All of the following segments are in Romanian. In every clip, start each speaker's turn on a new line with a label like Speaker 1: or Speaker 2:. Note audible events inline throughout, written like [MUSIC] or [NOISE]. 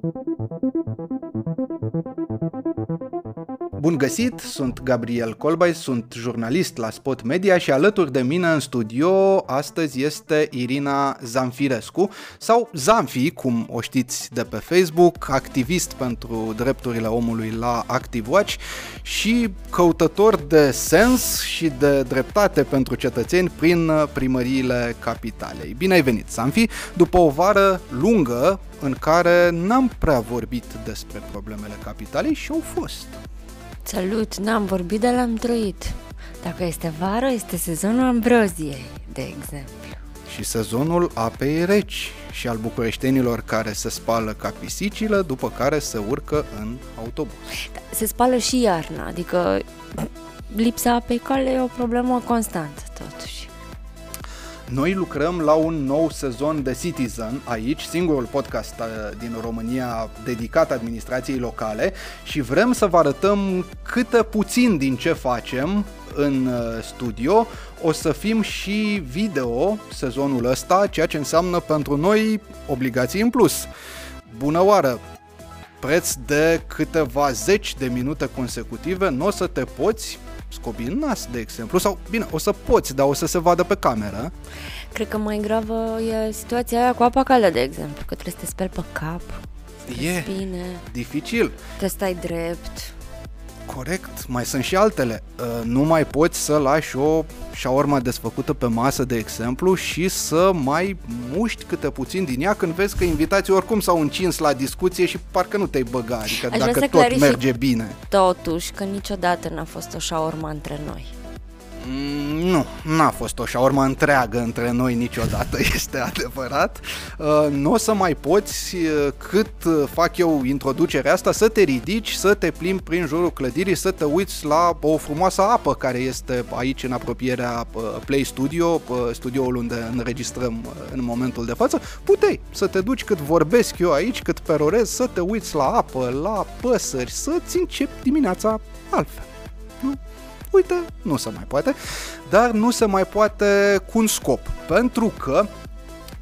Speaker 1: フフフフ。Bun găsit, sunt Gabriel Colbai, sunt jurnalist la Spot Media și alături de mine în studio astăzi este Irina Zanfirescu sau Zanfi, cum o știți de pe Facebook, activist pentru drepturile omului la ActiveWatch și căutător de sens și de dreptate pentru cetățeni prin primăriile capitalei. Bine ai venit, Zanfi, după o vară lungă în care n-am prea vorbit despre problemele capitalei și au fost.
Speaker 2: Salut, n-am vorbit, dar l-am trăit. Dacă este vară, este sezonul ambroziei, de exemplu.
Speaker 1: Și sezonul apei reci și al bucureștenilor care se spală ca pisicile, după care se urcă în autobuz.
Speaker 2: Da, se spală și iarna, adică [CLEARS THROAT] lipsa apei cale e o problemă constantă, totuși.
Speaker 1: Noi lucrăm la un nou sezon de Citizen aici, singurul podcast uh, din România dedicat administrației locale și vrem să vă arătăm câte puțin din ce facem în uh, studio. O să fim și video sezonul ăsta, ceea ce înseamnă pentru noi obligații în plus. Bună oară! Preț de câteva zeci de minute consecutive, nu o să te poți scobi în nas, de exemplu, sau, bine, o să poți, dar o să se vadă pe cameră.
Speaker 2: Cred că mai gravă e situația aia cu apa caldă, de exemplu, că trebuie să te speli pe cap,
Speaker 1: E
Speaker 2: bine,
Speaker 1: dificil.
Speaker 2: trebuie să stai drept.
Speaker 1: Corect, mai sunt și altele. Uh, Nu mai poți să lași o șaorma desfăcută pe masă, de exemplu, și să mai muști câte puțin din ea când vezi că invitații oricum s-au încins la discuție și parcă nu te-ai băga, adică
Speaker 2: Aș vrea
Speaker 1: dacă
Speaker 2: să
Speaker 1: tot
Speaker 2: clarific.
Speaker 1: merge bine.
Speaker 2: Totuși, că niciodată n-a fost o șaorma între noi.
Speaker 1: Mm, Nu, n-a fost o șaormă întreagă între noi niciodată, [LAUGHS] este adevărat. Uh, Nu o să mai poți, uh, cât uh, fac eu introducerea asta, să te ridici, să te plimbi prin jurul clădirii, să te uiți la o frumoasă apă care este aici în apropierea uh, Play Studio, uh, studioul unde înregistrăm uh, în momentul de față. Puteai să te duci cât vorbesc eu aici, cât perorez, să te uiți la apă, la păsări, să-ți începi dimineața altfel. Nu? Uite, nu se mai poate, dar nu se mai poate cu un scop, pentru că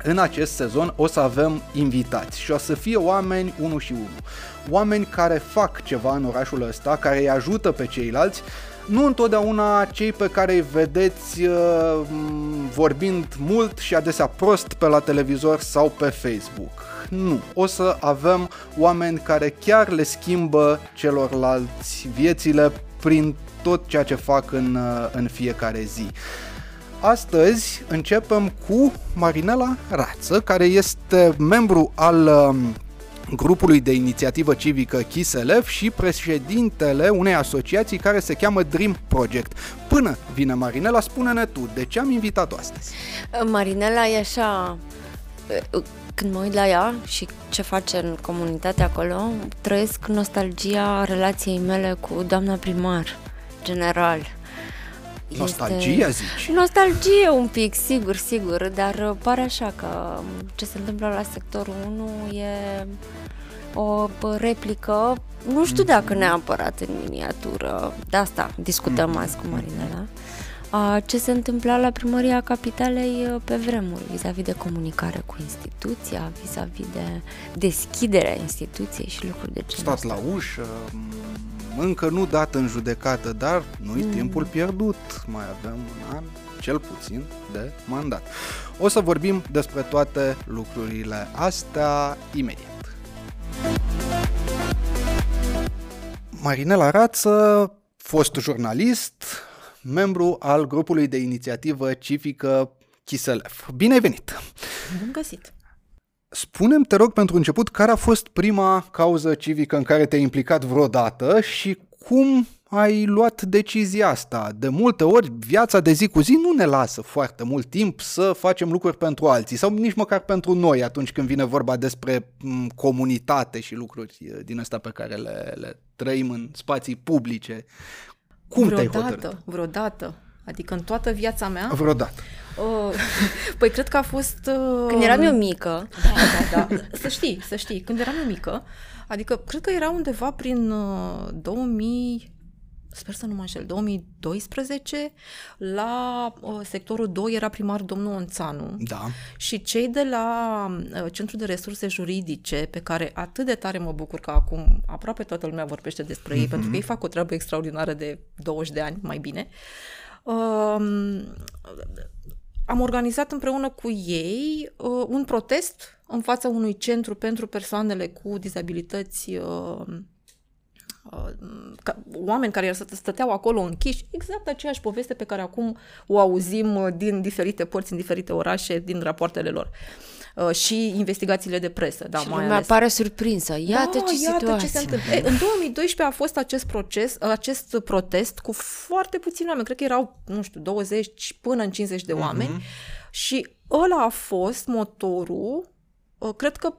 Speaker 1: în acest sezon o să avem invitați și o să fie oameni unul și unul. Oameni care fac ceva în orașul ăsta, care îi ajută pe ceilalți, nu întotdeauna cei pe care îi vedeți uh, m, vorbind mult și adesea prost pe la televizor sau pe Facebook. Nu, o să avem oameni care chiar le schimbă celorlalți viețile prin tot ceea ce fac în, uh, în fiecare zi. Astăzi începem cu Marinela Rață, care este membru al um, grupului de inițiativă civică Chiselef și președintele unei asociații care se cheamă Dream Project. Până vine Marinela, spune-ne tu, de ce am invitat-o astăzi?
Speaker 2: Marinela e așa... Când mă uit la ea și ce face în comunitate acolo, trăiesc nostalgia relației mele cu doamna primar general.
Speaker 1: Nostalgia, zici?
Speaker 2: Nostalgie un pic, sigur, sigur, dar uh, pare așa că um, ce se întâmplă la sectorul 1 e o bă, replică, nu știu dacă neapărat în miniatură, de asta discutăm azi cu Marinela, a ce se întâmpla la primăria capitalei uh, pe vremuri, vis-a-vis de comunicare cu instituția, vis-a-vis de deschiderea instituției și lucruri de genul
Speaker 1: Stat la ușă, m, încă nu dat în judecată, dar nu-i timpul pierdut. Mai avem un an, cel puțin, de mandat. O să vorbim despre toate lucrurile astea imediat. Marinela Rață, fost jurnalist, membru al grupului de inițiativă civică Chiselef. Bine ai venit!
Speaker 3: Bun găsit!
Speaker 1: Spunem, te rog, pentru început, care a fost prima cauză civică în care te-ai implicat vreodată și cum ai luat decizia asta? De multe ori, viața de zi cu zi nu ne lasă foarte mult timp să facem lucruri pentru alții sau nici măcar pentru noi atunci când vine vorba despre m, comunitate și lucruri eh, din astea pe care le, le trăim în spații publice. Cum te-ai hotărât?
Speaker 3: vreodată, vreodată. Adică în toată viața mea.
Speaker 1: Vreodată.
Speaker 3: Uh, [LAUGHS] păi cred că a fost... Uh,
Speaker 2: Când eram eu mică,
Speaker 3: Da, da, da. Să știi, să știi. Când eram eu mică, adică cred că era undeva prin uh, 2000... sper să nu mă înșel, 2012, la uh, sectorul 2 era primar domnul Onțanu.
Speaker 1: Da.
Speaker 3: Și cei de la uh, Centrul de Resurse Juridice, pe care atât de tare mă bucur că acum aproape toată lumea vorbește despre ei, pentru că ei fac o treabă extraordinară de 20 de ani, mai bine, um, am organizat împreună cu ei uh, un protest în fața unui centru pentru persoanele cu dizabilități uh, uh, ca, oameni care stăteau acolo închiși, exact aceeași poveste pe care acum o auzim uh, din diferite părți, în diferite orașe, din rapoartele lor. Uh, și investigațiile de presă, da,
Speaker 2: și
Speaker 3: mai
Speaker 2: lumea
Speaker 3: ales.
Speaker 2: pare surprinsă. Iată
Speaker 3: da,
Speaker 2: ce
Speaker 3: iată
Speaker 2: situație.
Speaker 3: ce se întâmplă. E, în 2012 a fost acest proces, acest protest cu foarte puțini oameni, cred că erau, nu știu, 20 până în 50 de oameni uh-huh. și ăla a fost motorul, uh, cred că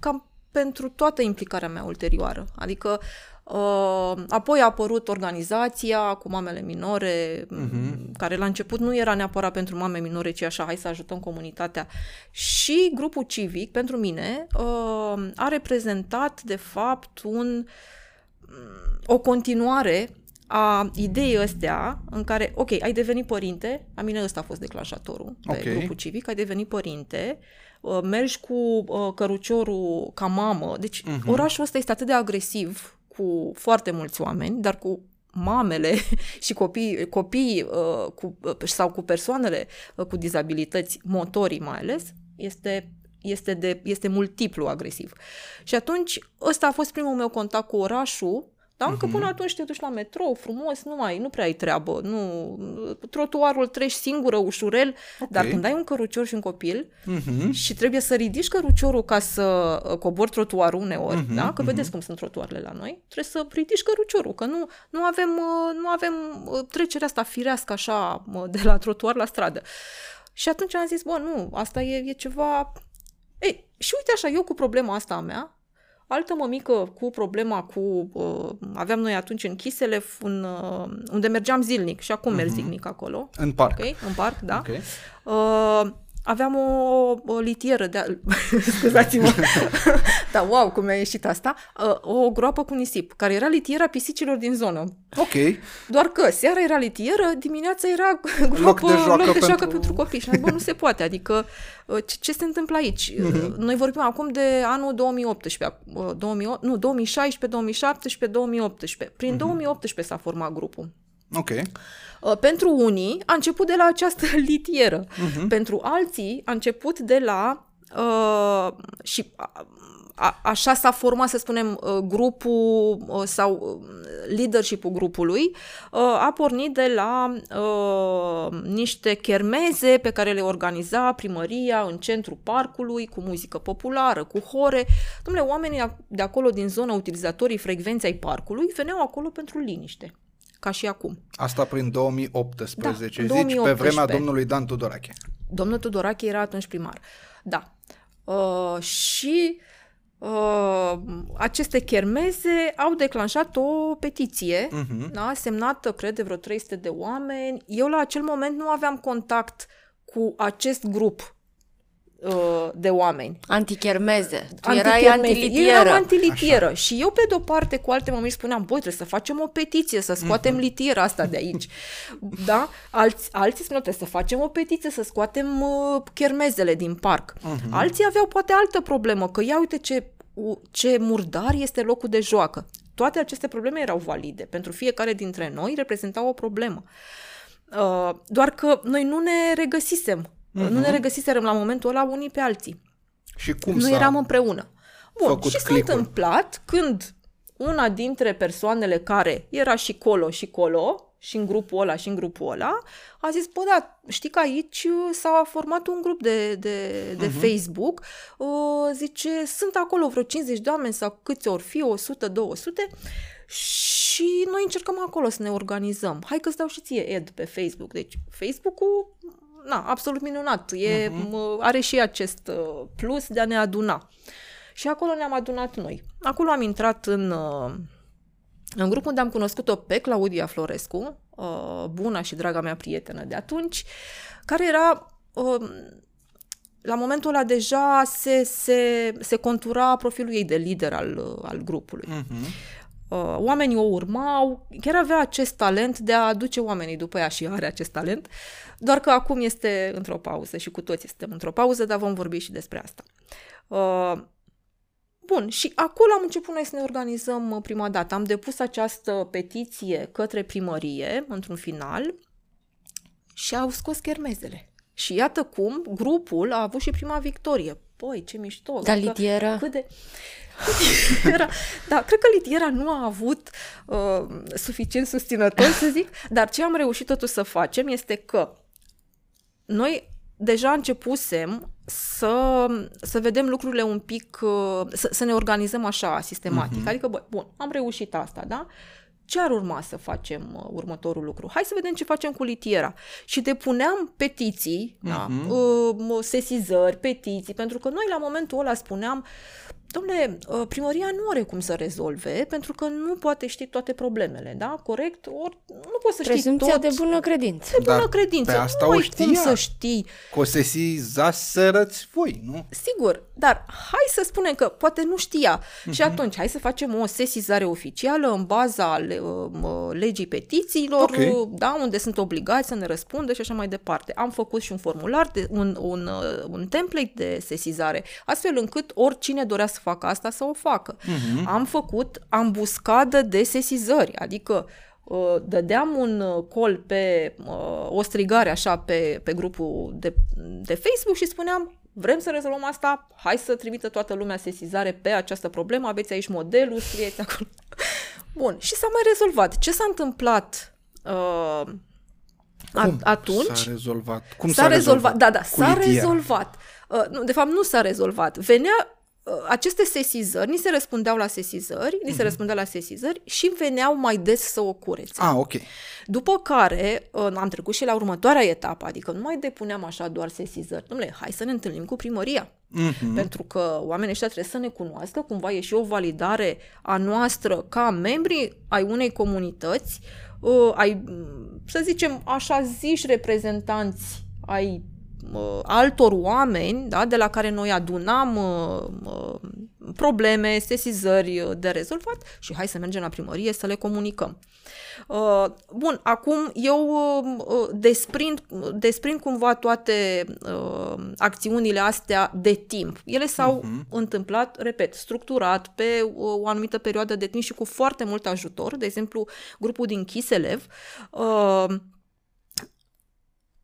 Speaker 3: cam pentru toată implicarea mea ulterioară. Adică Uh, apoi a apărut organizația cu mamele minore, uh-huh. care la început nu era neapărat pentru mame minore, ci așa, hai să ajutăm comunitatea. Și grupul civic, pentru mine, uh, a reprezentat, de fapt, un, o continuare a ideii astea în care, ok, ai devenit părinte, la mine ăsta a fost declanșatorul pe
Speaker 1: Ok.
Speaker 3: grupul civic, ai devenit părinte, uh, mergi cu uh, căruciorul ca mamă, deci uh-huh. orașul ăsta este atât de agresiv cu foarte mulți oameni, dar cu mamele [LAUGHS] și copii, copii uh, cu, uh, sau cu persoanele uh, cu dizabilități motorii mai ales, este este, de, este multiplu agresiv. Și atunci, ăsta a fost primul meu contact cu orașul, dar încă până atunci te duci la metrou, frumos, nu mai, nu prea ai treabă, nu, trotuarul treci singură, ușurel,
Speaker 1: Ok.
Speaker 3: dar când ai un cărucior și un copil
Speaker 1: Mhm.
Speaker 3: și trebuie să ridici căruciorul ca să uh, cobori trotuarul uneori,
Speaker 1: Mhm,
Speaker 3: da? Că vedeți cum sunt trotuarele la noi, trebuie să ridici căruciorul, că nu, nu avem, uh, nu avem uh, trecerea asta firească așa uh, de la trotuar la stradă. Și atunci am zis, bă, nu, asta e, e ceva... Ei, și uite așa, eu cu problema asta a mea, altă mămică cu problema cu... Uh, aveam noi atunci în Chiselef, un, uh, unde mergeam zilnic și acum merg zilnic acolo.
Speaker 1: În parc.
Speaker 3: Ok, în parc, da.
Speaker 1: Ok.
Speaker 3: Uh, aveam o, o litieră de... [LAUGHS] Scuzați-mă. da, wow, cum mi-a ieșit asta. Uh, o groapă cu nisip, care era litiera pisicilor din zonă.
Speaker 1: Ok.
Speaker 3: Doar că seara era litieră, dimineața era [LAUGHS] groapă,
Speaker 1: Loc de joacă
Speaker 3: loc de
Speaker 1: pentru-
Speaker 3: joacă pentru copii. Și am zis, bă, nu se poate. Adică, uh, ce, ce se întâmplă aici? Uh, Noi vorbim acum de anul 2018, uh, 2008, nu, 2016, 2017, 2018. Prin 2018 s-a format grupul.
Speaker 1: Ok.
Speaker 3: Uh, Pentru unii a început de la această [LAUGHS] litieră. Uh-huh. Pentru alții a început de la uh, și a, a, așa s-a format, să spunem, uh, grupul uh, sau uh, leadership-ul grupului, uh, a pornit de la uh, niște chermeze pe care le organiza primăria în centrul parcului, cu muzică populară, cu hore. Dom'le, oamenii de acolo, din zona, utilizatorii frecvenței ai parcului, veneau acolo pentru liniște, ca și acum.
Speaker 1: Asta prin 2018,
Speaker 3: Da,
Speaker 1: zici,
Speaker 3: în
Speaker 1: pe
Speaker 3: 2018.
Speaker 1: vremea domnului Dan Tudorache.
Speaker 3: Domnul Tudorache era atunci primar. Da. Uh, și uh, aceste chermeze au declanșat o petiție,
Speaker 1: Mhm.
Speaker 3: da, semnată, cred, de vreo 300 de oameni. Eu la acel moment nu aveam contact cu acest grup uh, de oameni.
Speaker 2: Antichermeze. Tu erai
Speaker 3: Antichermeze. Eu
Speaker 2: antilitieră.
Speaker 3: eram antilitieră și eu pe de-o parte cu alte mămii spuneam, băi, trebuie să facem o petiție, să scoatem litiera asta de aici. [LAUGHS] da? Alți, alții spuneau, trebuie să facem o petiție, să scoatem uh, chermezele din parc. Alții aveau poate altă problemă, că ia uite ce, u- ce murdar este locul de joacă. Toate aceste probleme erau valide. Pentru fiecare dintre noi reprezentau o problemă. Uh, doar că noi nu ne regăsisem. Nu ne regăsiserăm la momentul ăla unii pe alții
Speaker 1: Și cum
Speaker 3: nu
Speaker 1: s-a...
Speaker 3: eram împreună. Bun,
Speaker 1: făcut
Speaker 3: și s-a
Speaker 1: clicul?
Speaker 3: întâmplat când una dintre persoanele care era și colo și colo, și în grupul ăla și în grupul ăla, a zis, bă, da, știi că aici uh, s-a format un grup de, de, de
Speaker 1: Mhm.
Speaker 3: uh-huh. Facebook, uh, zice, sunt acolo vreo 50 de oameni sau câți ori fi, 100, 200, și noi încercăm acolo să ne organizăm. Hai că-ți dau și ție ad pe Facebook. Deci Facebook-ul, na, absolut minunat. E,
Speaker 1: Mhm.
Speaker 3: uh-huh. are și acest uh, plus de a ne aduna. Și acolo ne-am adunat noi. Acolo am intrat în, uh, în grupul unde am cunoscut-o pe Claudia Florescu, uh, buna și draga mea prietenă de atunci, care era uh, la momentul ăla deja se, se, se contura profilul ei de lider al, uh, al grupului.
Speaker 1: Mhm.
Speaker 3: Uh, oamenii o urmau, chiar avea acest talent de a aduce oamenii după ea și are acest talent, doar că acum este într-o pauză și cu toții suntem într-o pauză, dar vom vorbi și despre asta. Uh, Bun, și acolo am început noi să ne organizăm uh, prima dată. Am depus această petiție către primărie, într-un final, și au scos chermezele. Și iată cum grupul a avut și prima victorie. Păi, ce mișto!
Speaker 2: Dar litiera?
Speaker 3: Cât de... [LAUGHS] Litiera, da, cred că litiera nu a avut uh, suficient susținător, să zic, dar ce am reușit totuși să facem este că noi deja începusem să, să vedem lucrurile un pic, uh, să, să ne organizăm așa sistematic. Uh-huh. Adică, bă, bun, am reușit asta, da? Ce ar urma să facem uh, următorul lucru? Hai să vedem ce facem cu litiera. Și depuneam petiții, uh-huh. da, mhm. uh, sesizări, petiții, pentru că noi la momentul ăla spuneam, domnule, uh, primăria nu are cum să rezolve, pentru că nu poate ști toate problemele, da? Corect? Ori nu poți să
Speaker 2: Prezumția
Speaker 3: știi tot.
Speaker 2: de bună credință.
Speaker 3: De bună credință.
Speaker 1: Pe asta
Speaker 3: nu
Speaker 1: o
Speaker 3: ai
Speaker 1: știa.
Speaker 3: cum să știi.
Speaker 1: Că o sesizaserăți voi, nu?
Speaker 3: Sigur, dar hai să spunem că poate nu știa. Uh-huh. Și atunci, hai să facem o sesizare oficială în baza le, uh, legii petițiilor,
Speaker 1: Ok.
Speaker 3: uh, da, unde sunt obligați să ne răspundă și așa mai departe. Am făcut și un formular, de, un, un, uh, un template de sesizare, astfel încât oricine dorea să facă asta să o facă. Uh-huh. Am făcut ambuscadă de sesizări, adică uh, dădeam un uh, call pe uh, o strigare așa pe, pe grupul de, de Facebook și spuneam vrem să rezolvăm asta, hai să trimită toată lumea sesizare pe această problemă, aveți aici modelul, scrieți acolo. [LAUGHS] Bun, și s-a mai rezolvat. Ce s-a întâmplat uh, a,
Speaker 1: Cum
Speaker 3: atunci?
Speaker 1: S-a rezolvat. Cum
Speaker 3: S-a rezolvat, da, da,
Speaker 1: Cu
Speaker 3: s-a
Speaker 1: litiera.
Speaker 3: rezolvat. Uh, nu, de fapt, nu s-a rezolvat. Venea uh, aceste sesizări, ni se răspundeau la sesizări, ni
Speaker 1: Mhm.
Speaker 3: se răspundea la sesizări și veneau mai des să o curețe.
Speaker 1: Ah, ok.
Speaker 3: După care uh, am trecut și la următoarea etapă, adică nu mai depuneam așa doar sesizări. Dom'le, hai să ne întâlnim cu primăria.
Speaker 1: Mhm.
Speaker 3: Pentru că oamenii ăștia trebuie să ne cunoască, cumva e și o validare a noastră ca membri ai unei comunități, uh, ai, m, să zicem, așa ziși reprezentanți ai uh, altor oameni, da, de la care noi adunam uh, uh, probleme, sesizări uh, de rezolvat și hai să mergem la primărie să le comunicăm. Uh, bun, acum eu uh, uh, desprind, desprind cumva toate uh, acțiunile astea de timp. Ele s-au uh-huh. întâmplat, repet, structurat pe uh, o anumită perioadă de timp și cu foarte mult ajutor. De exemplu, grupul din Chiselev uh,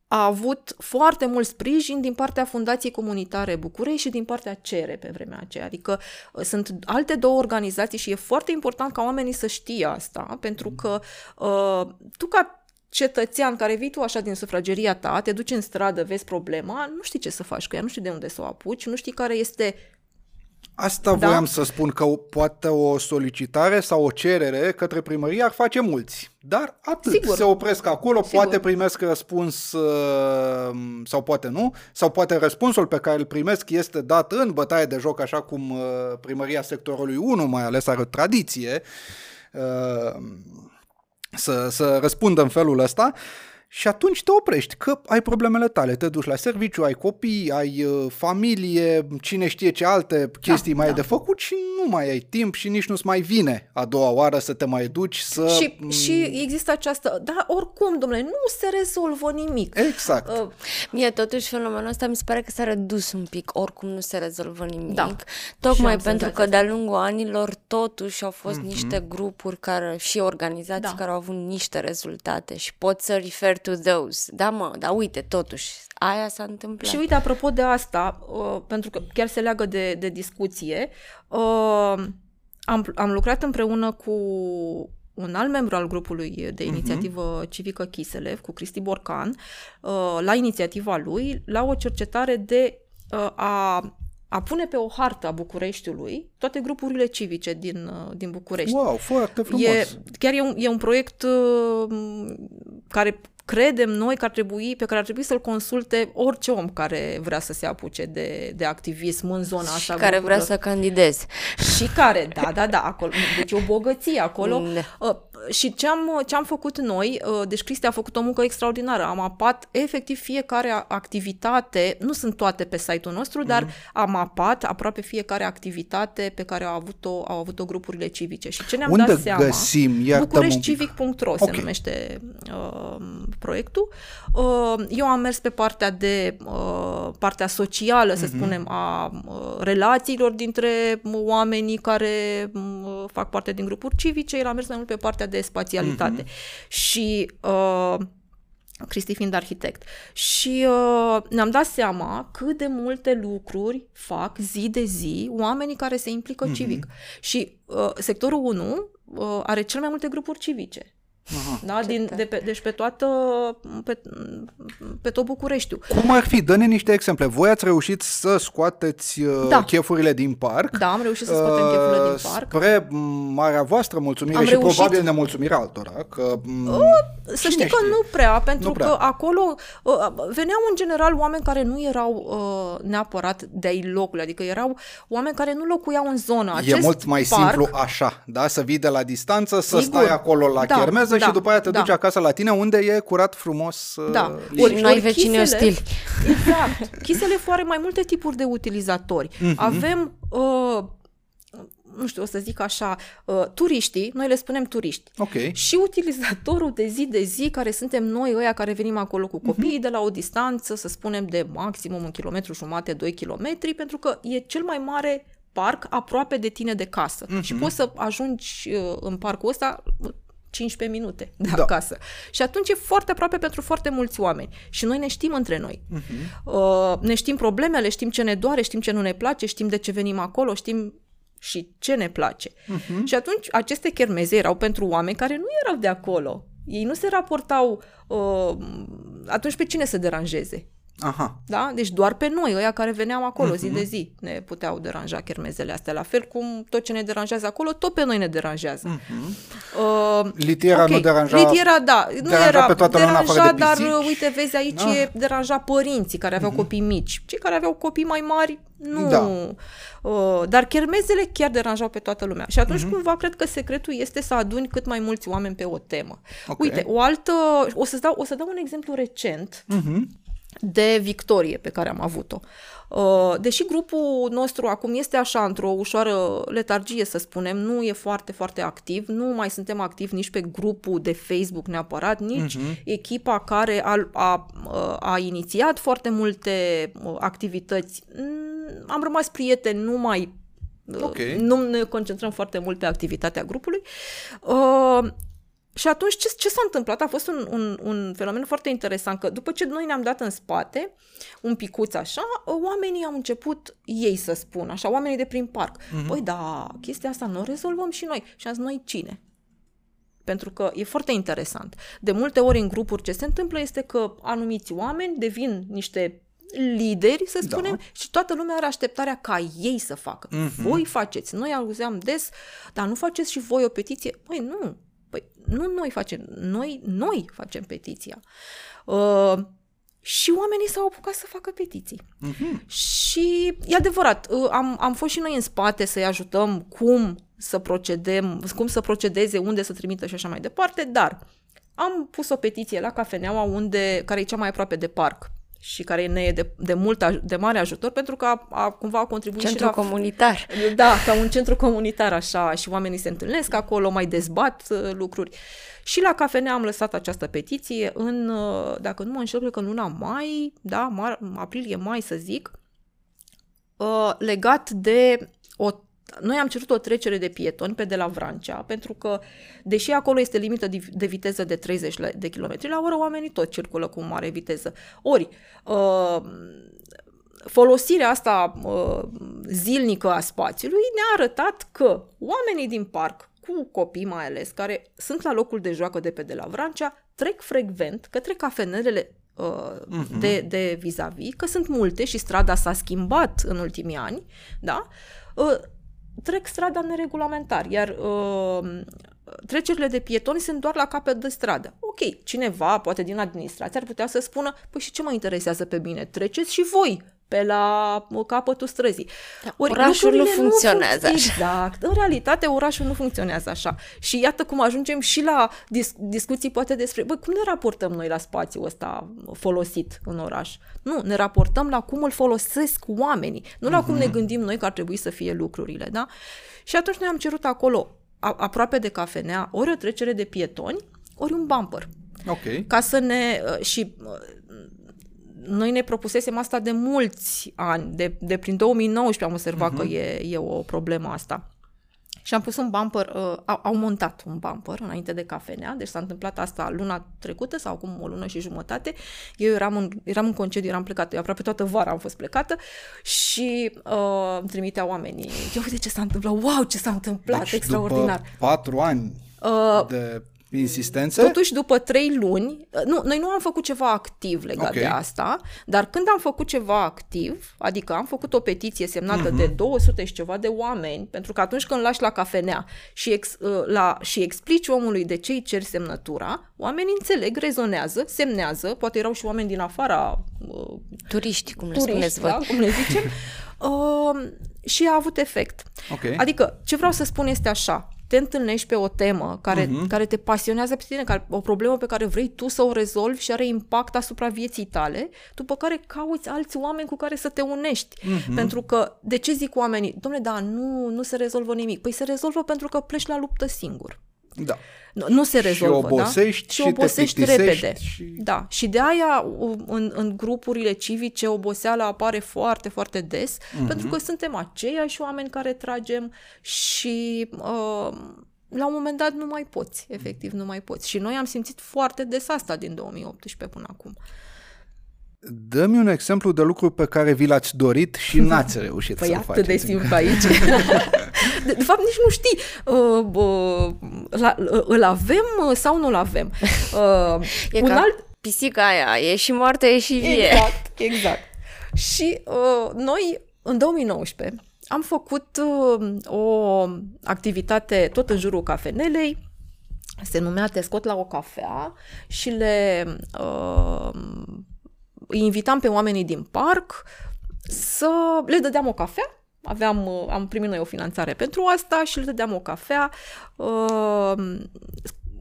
Speaker 3: a avut foarte mult sprijin din partea Fundației Comunitare București și din partea CERE pe vremea aceea. Adică uh, sunt alte două organizații și e foarte important ca oamenii să știe asta, pentru că uh, tu ca cetățean care vii tu așa din sufrageria ta, te duci în stradă, vezi problema, nu știi ce să faci cu ea, nu știi de unde să o apuci, nu știi care este
Speaker 1: Asta
Speaker 3: Da.
Speaker 1: voiam să spun că o- poate o solicitare sau o cerere către primărie ar face mulți. Dar atât.
Speaker 3: Sigur.
Speaker 1: Se opresc acolo,
Speaker 3: Sigur.
Speaker 1: poate primesc răspuns uh, sau poate nu, sau poate răspunsul pe care îl primesc este dat în bătaie de joc, așa cum uh, primăria sectorului 1 mai ales are o tradiție uh, să, să răspundă în felul ăsta. Și atunci te oprești, că ai problemele tale, te duci la serviciu, ai copii, ai uh, familie, cine știe ce alte chestii mai
Speaker 3: da.
Speaker 1: ai de făcut și nu mai ai timp și nici nu-ți mai vine a doua oară să te mai duci să...
Speaker 3: Și, și există această... Dar oricum, domnule, nu se rezolvă nimic.
Speaker 1: Exact.
Speaker 3: Uh,
Speaker 2: Mie totuși fenomenul ăsta mi se pare că s-a redus un pic, oricum nu se rezolvă nimic.
Speaker 3: Da.
Speaker 2: Tocmai
Speaker 3: Și am
Speaker 2: pentru că
Speaker 3: senzația
Speaker 2: de-a lungul anilor totuși au fost mm-hmm. niște grupuri care, și organizații
Speaker 3: Da.
Speaker 2: care au avut niște rezultate și pot să refer to those. Da, mă, dar uite, totuși, aia s-a întâmplat.
Speaker 3: Și uite, apropo de asta, uh, pentru că chiar se leagă de, de discuție, uh, am, am lucrat împreună cu un alt membru al grupului de inițiativă uh-huh. civică Chiselev, cu Cristi Borcan, uh, la inițiativa lui, la o cercetare de uh, a a pune pe o hartă a Bucureștiului toate grupurile civice din, uh, din București.
Speaker 1: Wow, foarte frumos.
Speaker 3: E, chiar e un, e un proiect uh, care credem noi că ar trebui, pe care ar trebui să-l consulte orice om care vrea să se apuce de, de activism în zona
Speaker 2: și
Speaker 3: asta.
Speaker 2: care vrea
Speaker 3: grupurilor.
Speaker 2: să candideze.
Speaker 3: Și care, da, da, da, acolo. Deci e o bogăție acolo. [LAUGHS]
Speaker 2: Da.
Speaker 3: Uh, și ce am, ce am făcut noi, uh, deci Cristi a făcut o muncă extraordinară, am mapat efectiv fiecare activitate, nu sunt toate pe site-ul nostru, dar mm-hmm. am mapat aproape fiecare activitate pe care au avut-o, au avut-o grupurile civice. Și ce ne-am
Speaker 1: Unde
Speaker 3: dat seama,
Speaker 1: găsim?
Speaker 3: bucureșticivic.ro okay. se numește uh, proiectul. Uh, eu am mers pe partea de uh, partea socială, să mm-hmm. spunem, a uh, relațiilor dintre oamenii care uh, fac parte din grupuri civice, el a mers mai mult pe partea de spațialitate. Mm-hmm. Și uh, Cristi fiind arhitect. Și uh, ne-am dat seama cât de multe lucruri fac zi de zi oamenii care se implică mm-hmm. civic. Și uh, sectorul 1 uh, are cel mai multe grupuri civice. Aha, da? Din, de pe, deci pe toată, pe, pe tot Bucureștiul.
Speaker 1: Cum ar fi? Dă-ne niște exemple. Voi ați reușit să scoateți uh, da. chefurile din parc.
Speaker 3: Da, am reușit să scoatem uh, chefurile din parc.
Speaker 1: Spre marea voastră mulțumire am și reușit... probabil nemulțumirea altora. Că,
Speaker 3: uh, să știi că știe? nu prea, pentru nu prea. că acolo uh, veneau în general oameni care nu erau uh, neapărat de-ai locului, adică erau oameni care nu locuiau în zona.
Speaker 1: Acest e mult mai parc, simplu așa, da? Să vii de la distanță, să Sigur. stai acolo la da. chermeză da, și după aia te da. duci acasă la tine unde e curat frumos.
Speaker 2: Da. Uh, ori, noi vecini ostili.
Speaker 3: Exact. Chisele are mai multe tipuri de utilizatori. Mm-hmm. Avem uh, nu știu, o să zic așa, uh, turiștii, noi le spunem turiști.
Speaker 1: Okay.
Speaker 3: Și utilizatorul de zi de zi, care suntem noi, ăia care venim acolo cu copiii uh-huh. de la o distanță, să spunem de maximum un kilometru jumate, doi kilometri, pentru că e cel mai mare parc aproape de tine de casă. Uh-huh. Și poți să ajungi uh, în parcul ăsta 15 minute de da. [LAUGHS] acasă. Și atunci e foarte aproape pentru foarte mulți oameni. Și noi ne știm între noi. Uh-huh. Uh, ne știm problemele, știm ce ne doare, știm ce nu ne place, știm de ce venim acolo, știm și ce ne place. Uh-huh. Și atunci aceste chermeze erau pentru oameni care nu erau de acolo. Ei nu se raportau uh, atunci pe cine să deranjeze.
Speaker 1: Aha.
Speaker 3: Da? Deci doar pe noi, ăia care veneau acolo uh-huh. zi de zi, ne puteau deranja chermezele astea. La fel cum tot ce ne deranjează acolo, tot pe noi ne deranjează. Uh-huh.
Speaker 1: Uh, litiera okay. nu deranja
Speaker 3: Litiera, da. Nu era pe toată deranja, dar uh, uite, vezi, aici da. e deranja părinții care aveau uh-huh. copii mici. Cei care aveau copii mai mari, nu. Da. Uh, dar chermezele chiar deranjau pe toată lumea. Și atunci, uh-huh. cumva, cred că secretul este să aduni cât mai mulți oameni pe o temă. Okay. Uite, o altă... O să dau, o să dau un exemplu recent. Uh-huh de victorie pe care am avut-o. Uh, deși grupul nostru acum este așa într-o ușoară letargie, să spunem, nu e foarte, foarte activ, nu mai suntem activi nici pe grupul de Facebook neapărat, nici uh-huh. echipa care a, a, a inițiat foarte multe uh, activități. Mm, am rămas prieteni numai uh, Okay. Nu ne concentrăm foarte mult pe activitatea grupului. Uh, și atunci ce, ce s-a întâmplat? A fost un, un, un fenomen foarte interesant, că după ce noi ne-am dat în spate, un picuț așa, oamenii au început ei să spună, așa, oamenii de prin parc. Uh-huh. Păi da, chestia asta nu o rezolvăm și noi. Și am zis, noi cine? Pentru că e foarte interesant. De multe ori în grupuri ce se întâmplă este că anumiți oameni devin niște lideri, să da. spunem, da. și toată lumea are așteptarea ca ei să facă. Uh-huh. Voi faceți. Noi auzeam des, dar nu faceți și voi o petiție? Păi nu, Păi nu noi facem, noi, noi facem petiția. Uh, și oamenii s-au apucat să facă petiții. Uh-huh. Și e adevărat, uh, am, am fost și noi în spate să-i ajutăm cum să procedem, cum să procedeze, unde să trimită și așa mai departe, dar am pus o petiție la cafeneaua unde, care e cea mai aproape de parc și care ne e de, de mult, de mare ajutor pentru că a, a cumva a contribuit
Speaker 2: centru
Speaker 3: și la...
Speaker 2: comunitar.
Speaker 3: Da, ca un centru comunitar așa și oamenii se întâlnesc acolo, mai dezbat uh, lucruri. Și la cafenea am lăsat această petiție în, uh, dacă nu mă înșel, cred că în luna mai, da, mar, aprilie-mai să zic, uh, legat de o noi am cerut o trecere de pietoni pe de la Vrancea, pentru că, deși acolo este limită de viteză de 30 de km la oră, oamenii tot circulă cu mare viteză. Ori, uh, folosirea asta uh, zilnică a spațiului ne-a arătat că oamenii din parc, cu copii mai ales, care sunt la locul de joacă de pe de la Vrancea, trec frecvent către cafenelele uh, uh-huh. de, de vis-a-vis, că sunt multe și strada s-a schimbat în ultimii ani, da? Uh, trec strada neregulamentar, iar uh, trecerile de pietoni sunt doar la capăt de stradă. Ok, cineva, poate din administrație, ar putea să spună, păi și ce mă interesează pe mine? Treceți și voi pe la capătul străzii.
Speaker 2: Da, orașul nu funcționează
Speaker 3: nu
Speaker 2: așa.
Speaker 3: Exact. În realitate, orașul nu funcționează așa. Și iată cum ajungem și la dis- discuții poate despre, băi, cum ne raportăm noi la spațiul ăsta folosit în oraș? Nu, ne raportăm la cum îl folosesc oamenii, nu la uh-huh. cum ne gândim noi că ar trebui să fie lucrurile, da? Și atunci noi am cerut acolo, a- aproape de cafenea, ori o trecere de pietoni, ori un bumper.
Speaker 1: Ok.
Speaker 3: Ca să ne... uh, Și uh, noi ne propusesem asta de mulți ani, de, de prin 2019 am observat uh-huh. că e, e o problemă asta. Și am pus un bumper, uh, au, au montat un bumper înainte de cafenea, deci s-a întâmplat asta luna trecută sau acum o lună și jumătate. Eu eram în, eram în concediu, eram plecată, eu aproape toată vara am fost plecată și uh, îmi trimitea oamenii, eu uite ce s-a întâmplat, wow, ce s-a întâmplat,
Speaker 1: Deci
Speaker 3: extraordinar.
Speaker 1: după patru ani
Speaker 3: Uh,
Speaker 1: de insistențe,
Speaker 3: Totuși, după trei luni, nu, noi nu am făcut ceva activ legat
Speaker 1: Ok.
Speaker 3: de asta, dar când am făcut ceva activ, adică am făcut o petiție semnată de 200 și ceva de oameni, pentru că atunci când lași la cafenea și, ex, uh, la, și explici omului de ce îi ceri semnătura, oamenii înțeleg, rezonează, semnează, poate erau și oameni din afara uh,
Speaker 2: Turiști, cum le
Speaker 3: turiști,
Speaker 2: spuneți voi.
Speaker 3: da, cum le zicem, uh, [LAUGHS] și a avut efect.
Speaker 1: Ok.
Speaker 3: Adică, ce vreau să spun este așa, te întâlnești pe o temă care,
Speaker 1: Mhm.
Speaker 3: uh-huh. care te pasionează pe tine, care, o problemă pe care vrei tu să o rezolvi și are impact asupra vieții tale, după care cauți alți oameni cu care să te unești.
Speaker 1: Mhm.
Speaker 3: Uh-huh. Pentru că, de ce zic oamenii, domnule, da, nu, nu se rezolvă nimic. Păi se rezolvă pentru că pleci la luptă singur.
Speaker 1: Da.
Speaker 3: Nu, nu se rezolvă,
Speaker 1: obosești
Speaker 3: da?
Speaker 1: și
Speaker 3: și
Speaker 1: te
Speaker 3: obosești
Speaker 1: plictisești
Speaker 3: repede.
Speaker 1: și-
Speaker 3: Da, și de aia u- în, în grupurile civice oboseala apare foarte, foarte des,
Speaker 1: Mhm.
Speaker 3: pentru că suntem aceiași oameni care tragem și uh, la un moment dat nu mai poți, efectiv nu mai poți. Și noi am simțit foarte des asta din 2018 până acum.
Speaker 1: Dă-mi un exemplu de lucru pe care vi l-ați dorit și [LAUGHS] n-ați reușit
Speaker 3: Păi
Speaker 1: să-l
Speaker 3: atât
Speaker 1: faceți.
Speaker 3: de simplu aici. [LAUGHS] de, de fapt, nici nu știi uh, uh, la, uh, îl avem uh, sau nu-l avem. [LAUGHS] Uh,
Speaker 2: E
Speaker 3: un
Speaker 2: ca
Speaker 3: alt
Speaker 2: pisica aia, e și moarte, e și vie.
Speaker 3: Exact, exact. Și uh, noi, în 2019, am făcut uh, o activitate tot în jurul cafenelei, se numea Te scot la o cafea și le uh, îi invitam pe oamenii din parc să le dădeam o cafea. Aveam, uh, am primit noi o finanțare pentru asta și le dădeam o cafea uh,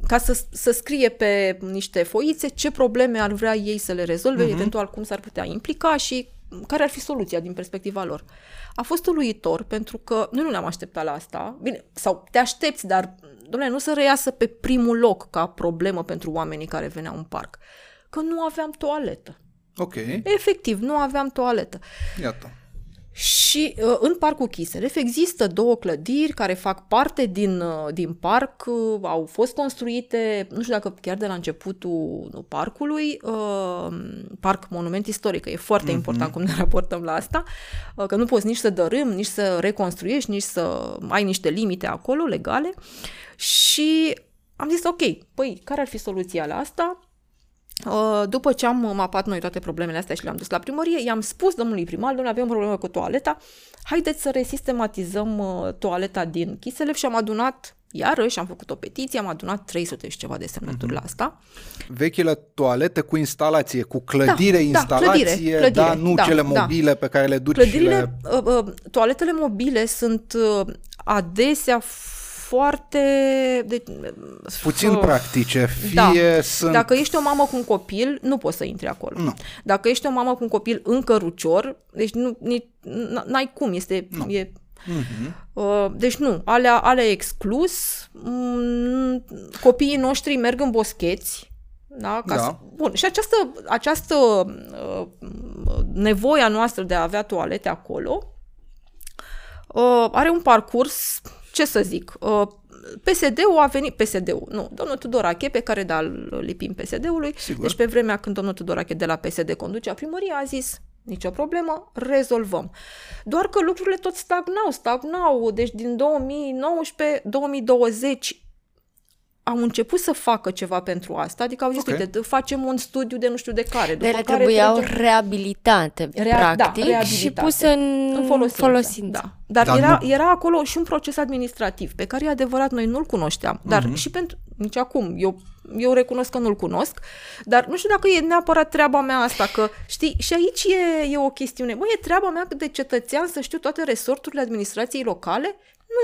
Speaker 3: ca să, să scrie pe niște foițe ce probleme ar vrea ei să le rezolve, uh-huh. eventual cum s-ar putea implica și care ar fi soluția din perspectiva lor. A fost uluitor pentru că noi nu ne-am așteptat la asta. Bine, sau te aștepți, dar domnule, nu să reiasă pe primul loc ca problemă pentru oamenii care veneau în parc. Că nu aveam toaletă.
Speaker 1: Ok,
Speaker 3: Efectiv, nu aveam toaletă.
Speaker 1: iată.
Speaker 3: Și uh, în Parcul Chiselef există două clădiri care fac parte din, uh, din parc, uh, au fost construite, nu știu dacă chiar de la începutul parcului, uh, parc monument istoric, că e foarte mm-hmm. important cum ne raportăm la asta, uh, că nu poți nici să dărâm, nici să reconstruiești, nici să ai niște limite acolo legale. Și am zis, ok, păi, care ar fi soluția la asta? Uh, După ce am mapat noi toate problemele astea și le-am dus la primărie, i-am spus domnului primar, domnule, avem o problemă cu toaleta, haideți să resistematizăm uh, toaleta din Chiselef și am adunat, iarăși am făcut o petiție, am adunat 300 și ceva de semnături la asta.
Speaker 1: Vechile toalete cu instalație, cu clădire,
Speaker 3: da,
Speaker 1: instalație,
Speaker 3: clădire, clădire,
Speaker 1: da, nu
Speaker 3: da,
Speaker 1: cele
Speaker 3: da.
Speaker 1: mobile pe care le duci
Speaker 3: Clădirile,
Speaker 1: și le...
Speaker 3: uh, uh, toaletele mobile sunt uh, adesea foarte... De,
Speaker 1: Puțin
Speaker 3: uh,
Speaker 1: practice, fie
Speaker 3: Da.
Speaker 1: sunt...
Speaker 3: Dacă ești o mamă cu un copil, nu poți să intri acolo.
Speaker 1: Nu.
Speaker 3: Dacă ești o mamă cu un copil în cărucior, deci nu, nici, n-ai cum, este...
Speaker 1: Nu.
Speaker 3: E,
Speaker 1: Mhm.
Speaker 3: uh, deci nu, alea, alea exclus, mm, copiii noștri merg în boscheți, da? Ca
Speaker 1: Da.
Speaker 3: Să, bun, și această, această uh, nevoia noastră de a avea toalete acolo uh, are un parcurs, ce să zic, uh, PSD-ul a venit, PSD-ul, nu, domnul Tudorache, pe care da, îl lipim PSD-ului,
Speaker 1: Sigur.
Speaker 3: deci pe vremea când domnul Tudorache de la PSD conducea primăria, a zis, nicio problemă, rezolvăm. Doar că lucrurile tot stagnau, stagnau, deci din 2019, 2020 au început să facă ceva pentru asta, adică au zis,
Speaker 1: Ok.
Speaker 3: uite, facem un studiu de nu știu de care.
Speaker 2: De
Speaker 3: După
Speaker 2: ele
Speaker 3: care
Speaker 2: trebuiau
Speaker 3: tragem-
Speaker 2: reabilitate,
Speaker 3: Rea- da,
Speaker 2: practic, și
Speaker 3: reabilitate.
Speaker 2: puse în,
Speaker 3: în folosință.
Speaker 2: folosință.
Speaker 3: Da. Dar,
Speaker 1: Dar
Speaker 3: era,
Speaker 1: nu-
Speaker 3: era acolo și un proces administrativ pe care e adevărat noi nu-l cunoșteam. Dar
Speaker 1: Mhm.
Speaker 3: și pentru nici acum eu eu recunosc că nu-l cunosc, dar nu știu dacă e neapărat treaba mea asta, că știi, și aici e, e o chestiune. Băi, e treaba mea de cetățean să știu toate resorturile administrației locale?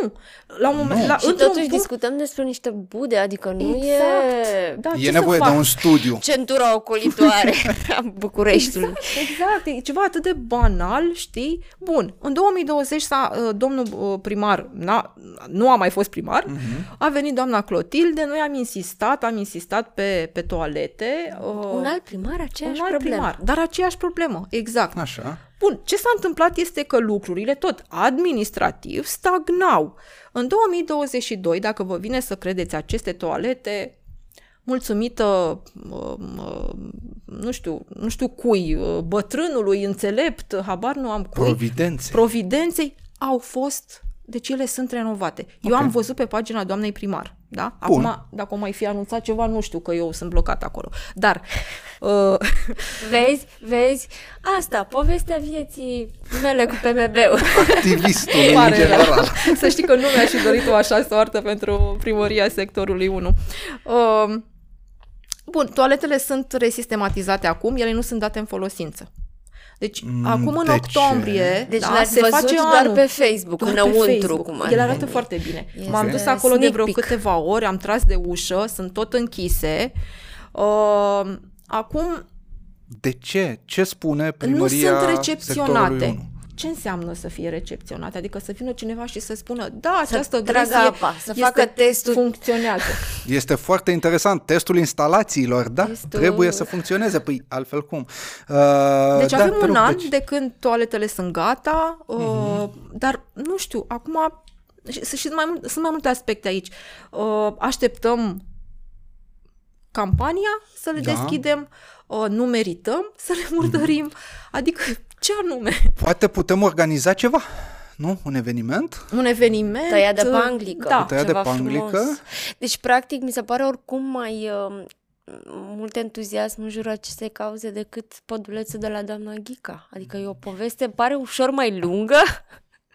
Speaker 3: Nu. La un moment,
Speaker 1: Nu.
Speaker 3: la,
Speaker 2: Și
Speaker 3: într-un
Speaker 2: totuși
Speaker 3: punct,
Speaker 2: discutăm despre niște bude, adică nu
Speaker 3: exact.
Speaker 2: e
Speaker 3: Da,
Speaker 1: e
Speaker 3: ce
Speaker 1: nevoie
Speaker 3: să
Speaker 1: de
Speaker 3: fac?
Speaker 1: un studiu.
Speaker 2: centura ocolitoare [LAUGHS] a Bucureștiului.
Speaker 3: Exact, exact, e ceva atât de banal, știi? Bun, în 2020 s-a, uh, domnul uh, primar n-a, nu a mai fost primar,
Speaker 1: Mhm.
Speaker 3: a venit doamna Clotilde, noi am insistat, am insistat pe, pe toalete. uh,
Speaker 2: Un alt primar, aceeași
Speaker 3: un alt
Speaker 2: problemă.
Speaker 3: primar, dar aceeași problemă, exact.
Speaker 1: Așa.
Speaker 3: Bun, ce s-a întâmplat este că lucrurile, tot administrativ, stagnau. În 2022, dacă vă vine să credeți aceste toalete, mulțumită, um, um, nu știu, nu știu cui, uh, bătrânului, înțelept, habar nu am cui,
Speaker 1: Providențe.
Speaker 3: providenței, au fost, deci ele sunt renovate. Eu
Speaker 1: Ok.
Speaker 3: am văzut pe pagina doamnei primar, da?
Speaker 1: Bun.
Speaker 3: Acum, dacă o mai fi anunțat ceva, nu știu, că eu sunt blocat acolo. Dar, [LAUGHS] uh,
Speaker 2: Vezi, vezi, asta, povestea vieții mele cu PMB-ul.
Speaker 1: Activistul în
Speaker 3: Pare rău.
Speaker 1: general. [LAUGHS]
Speaker 3: Să știi că nu mi-aș fi dorit o așa soartă pentru primăria sectorului 1. Uh, bun, toaletele sunt resistematizate acum, ele nu sunt date în folosință. Deci,
Speaker 1: Mm,
Speaker 3: acum în
Speaker 1: de
Speaker 3: octombrie,
Speaker 2: Deci
Speaker 3: da,
Speaker 2: l-ați
Speaker 3: se
Speaker 2: văzut
Speaker 3: face
Speaker 2: doar
Speaker 3: anul.
Speaker 2: pe Facebook,
Speaker 3: Doar pe
Speaker 2: înăuntru,
Speaker 3: Facebook.
Speaker 2: cum ar
Speaker 3: El arată
Speaker 2: veni.
Speaker 3: foarte bine.
Speaker 2: Este
Speaker 3: M-am dus acolo de
Speaker 2: sneak
Speaker 3: vreo
Speaker 2: peek.
Speaker 3: câteva ori, am tras de ușă, sunt tot închise. Uh, acum
Speaker 1: De ce? Ce spune
Speaker 3: nu
Speaker 1: primăria
Speaker 3: sunt
Speaker 1: sectorului
Speaker 3: recepționate.
Speaker 1: 1?
Speaker 3: Ce înseamnă să fie recepționate? Adică să vină cineva și să spună, da, această
Speaker 2: tragă
Speaker 3: gresie
Speaker 2: apa, să
Speaker 3: este-
Speaker 2: facă testul.
Speaker 3: Funcționează. [LAUGHS]
Speaker 1: Este foarte interesant. Testul instalațiilor, da?
Speaker 2: Testul-
Speaker 1: Trebuie să funcționeze. Păi, altfel cum? Uh,
Speaker 3: Deci
Speaker 1: da,
Speaker 3: avem
Speaker 1: te
Speaker 3: un
Speaker 1: rog,
Speaker 3: an
Speaker 1: deci-
Speaker 3: de când toaletele sunt gata, uh,
Speaker 1: Mhm.
Speaker 3: dar nu știu, acum și, și sunt, mai, mult- sunt mai multe aspecte aici. Uh, așteptăm campania să le
Speaker 1: Da.
Speaker 3: deschidem, uh, nu merităm să le murdărim, adică ce anume?
Speaker 1: Poate putem organiza ceva, nu? Un eveniment?
Speaker 3: Un eveniment?
Speaker 2: Tăia de
Speaker 3: uh,
Speaker 2: panglică.
Speaker 3: Da.
Speaker 1: Tăia de
Speaker 2: ceva
Speaker 1: panglică.
Speaker 2: frumos. Deci, practic, mi se pare oricum mai uh, mult entuziasm în jurul acestei cauze decât pădulețul de la doamna Ghica. Adică e o poveste, pare ușor mai lungă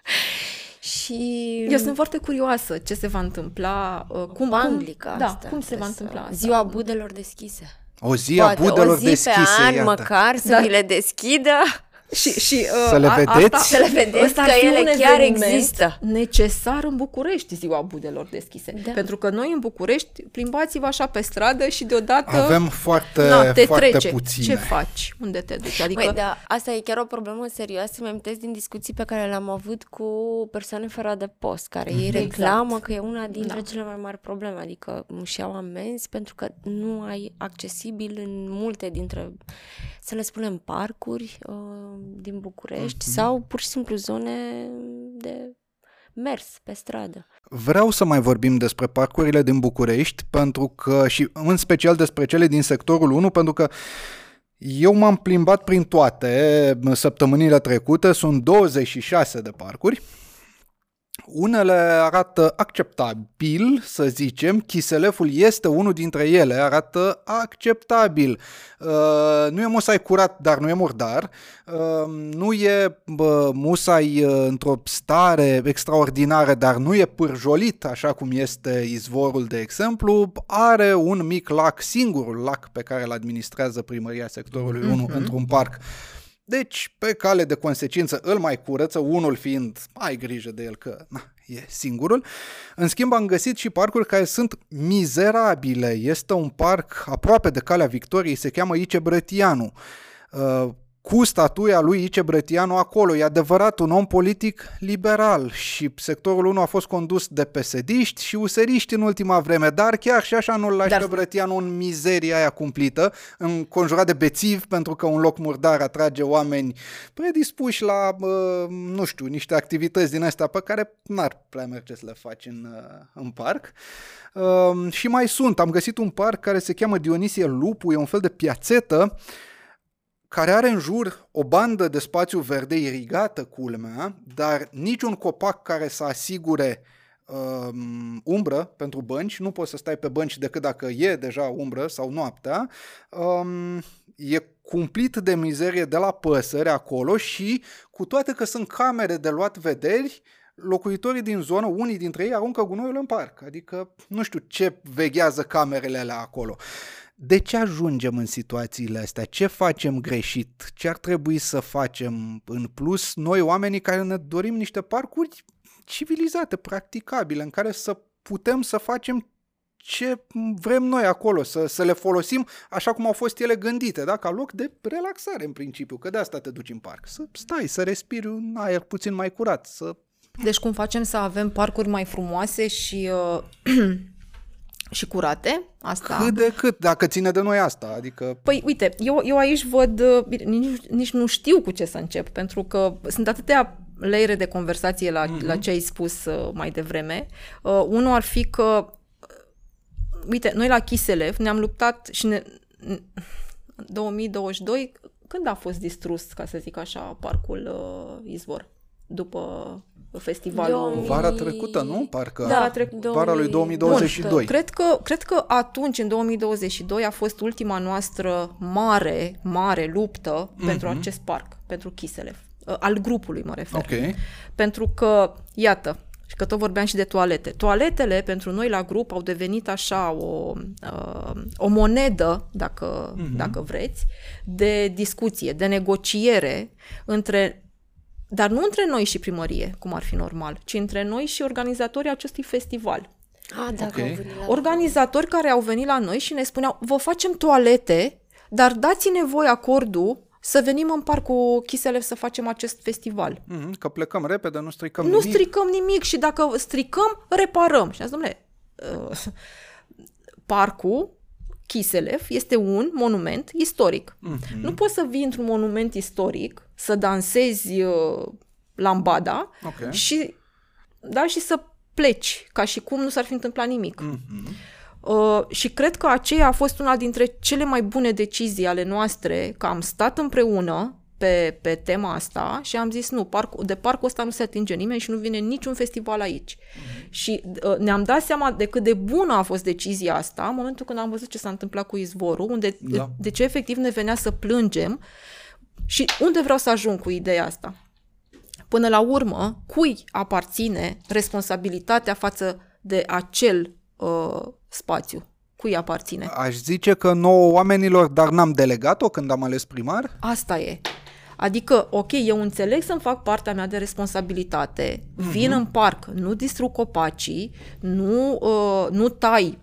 Speaker 2: [LAUGHS] și...
Speaker 3: Eu sunt foarte curioasă ce se va întâmpla, uh, cum,
Speaker 2: Panglica
Speaker 3: cum, da,
Speaker 2: asta.
Speaker 3: cum se va
Speaker 2: trebuie
Speaker 3: întâmpla
Speaker 2: să-
Speaker 3: asta.
Speaker 2: Ziua budelor deschise.
Speaker 1: O zi a
Speaker 2: Poate
Speaker 1: budelor
Speaker 2: o zi
Speaker 1: deschise,
Speaker 2: pe an
Speaker 1: iată.
Speaker 2: măcar să
Speaker 3: Da.
Speaker 2: vi le deschidă. [LAUGHS]
Speaker 3: Și, și, uh,
Speaker 1: Să le
Speaker 3: a-
Speaker 1: vedeți?
Speaker 3: Asta,
Speaker 2: Să le vedeți
Speaker 3: ăsta ar
Speaker 2: că
Speaker 3: fi
Speaker 2: ele
Speaker 3: un
Speaker 2: chiar
Speaker 3: eveniment
Speaker 2: există.
Speaker 3: necesar în București, ziua budelor deschise.
Speaker 2: Da.
Speaker 3: Pentru că noi în București plimbați-vă așa pe stradă și deodată
Speaker 1: Avem foarte,
Speaker 3: na, te
Speaker 1: foarte
Speaker 3: trece.
Speaker 1: puține.
Speaker 3: Ce faci? Unde te duci? Adică
Speaker 2: Măi, da, asta e chiar o problemă serioasă. Mi amintesc din discuții pe care le-am avut cu persoane fără adăpost, care ei reclamă că e una dintre
Speaker 3: Da.
Speaker 2: cele mai mari probleme, adică își iau amenzi pentru că nu ai accesibil în multe dintre, să le spunem, parcuri uh, din București sau pur și simplu zone de mers pe stradă.
Speaker 1: Vreau să mai vorbim despre parcurile din București, pentru că și în special despre cele din sectorul 1, pentru că eu m-am plimbat prin toate săptămânile trecute, sunt 26 de parcuri. Unele arată acceptabil, să zicem, Chiseleful este unul dintre ele, arată acceptabil. Uh, nu e musai curat, dar nu e murdar. Uh, nu e bă, musai uh, într-o stare extraordinară, dar nu e pârjolit, așa cum este izvorul, de exemplu. Are un mic lac, singurul lac pe care îl administrează primăria sectorului 1
Speaker 3: Mhm.
Speaker 1: într-un parc. Deci, pe cale de consecință, îl mai curăță, unul fiind, ai grijă de el că na, e singurul. În schimb, am găsit și parcuri care sunt mizerabile. Este un parc aproape de Calea Victoriei, se cheamă Ice Brătianu. Uh, cu statuia lui Ice Brătianu acolo. E adevărat un om politic liberal și sectorul 1 a fost condus de pesediști și useriști în ultima vreme, dar chiar și așa nu-l lași
Speaker 3: Dar-
Speaker 1: pe Brătianu în mizeria aia cumplită, înconjurat de bețiv pentru că un loc murdar atrage oameni predispuși la, uh, nu știu, niște activități din astea pe care n-ar prea merge să le faci în, uh, în parc. Uh, și mai sunt, am găsit un parc care se cheamă Dionisie Lupu, e un fel de piațetă care are în jur o bandă de spațiu verde irigată, culmea, dar niciun copac care să asigure um, umbră pentru bănci, nu poți să stai pe bănci decât dacă e deja umbră sau noaptea, um, e cumplit de mizerie de la păsări acolo și cu toate că sunt camere de luat vederi, locuitorii din zonă, unii dintre ei aruncă gunoiul în parc. Adică nu știu ce veghează camerele alea acolo. De ce ajungem în situațiile astea? Ce facem greșit? Ce ar trebui să facem în plus noi, oamenii care ne dorim niște parcuri civilizate, practicabile, în care să putem să facem ce vrem noi acolo, să, să le folosim așa cum au fost ele gândite, da? ca loc de relaxare în principiu, că de asta te duci în parc, să stai, să respiri un aer puțin mai curat, să...
Speaker 3: Deci cum facem să avem parcuri mai frumoase și... Uh, [CLEARS THROAT] și curate, asta.
Speaker 1: Cât de cât, dacă ține de noi asta, adică...
Speaker 3: Păi, uite, eu, eu aici văd, uh, nici, nici nu știu cu ce să încep, pentru că sunt atâtea leire de conversație la, mm-hmm. la ce ai spus uh, mai devreme. Uh, unul ar fi că, uh, uite, noi la Chiselef ne-am luptat și ne, 2022, când a fost distrus, ca să zic așa, parcul uh, Izvor? După festivalul.
Speaker 1: Vara trecută, nu? Parcă.
Speaker 3: Da, trec...
Speaker 1: Vara lui 2022. Bun,
Speaker 3: cred, că, cred că atunci, în 2022, a fost ultima noastră mare, mare luptă mm-hmm. pentru acest parc, pentru Chiselef. Uh, al grupului mă refer.
Speaker 1: Okay.
Speaker 3: Pentru că, iată, și că tot vorbeam și de toalete. Toaletele pentru noi la grup au devenit așa o, uh, o monedă, dacă, uh-huh. dacă vreți, de discuție, de negociere între dar nu între noi și primărie, cum ar fi normal, ci între noi și organizatorii acestui festival.
Speaker 2: Ah, da, okay.
Speaker 3: Organizatori care au venit la noi și ne spuneau, vă facem toalete, dar dați-ne voi acordul să venim în parcul Chiselev să facem acest festival.
Speaker 1: Mm-hmm, că plecăm repede, nu stricăm
Speaker 3: nu
Speaker 1: nimic.
Speaker 3: Nu stricăm nimic și dacă stricăm, reparăm. Și azi, domnule, uh, parcul Chiselev este un monument istoric. Mm-hmm. Nu poți să vii într-un monument istoric, să dansezi uh, lambada okay. și, da, și să pleci, ca și cum nu s-ar fi întâmplat nimic. Mm-hmm. Uh, și cred că aceea a fost una dintre cele mai bune decizii ale noastre, că am stat împreună pe, pe tema asta și am zis nu, parc, de parcul ăsta nu se atinge nimeni și nu vine niciun festival aici. Mm-hmm. Și uh, ne-am dat seama de cât de bună a fost decizia asta în momentul când am văzut ce s-a întâmplat cu izvorul, unde da. de, de ce efectiv ne venea să plângem și unde vreau să ajung cu ideea asta. Până la urmă, cui aparține responsabilitatea față de acel uh, spațiu. Cui aparține?
Speaker 1: Aș zice că nouă oamenilor, dar n-am delegat-o când am ales primar?
Speaker 3: Asta e. Adică, ok, eu înțeleg să-mi fac partea mea de responsabilitate, vin uh-huh. în parc, nu distrug copacii, nu, uh, nu tai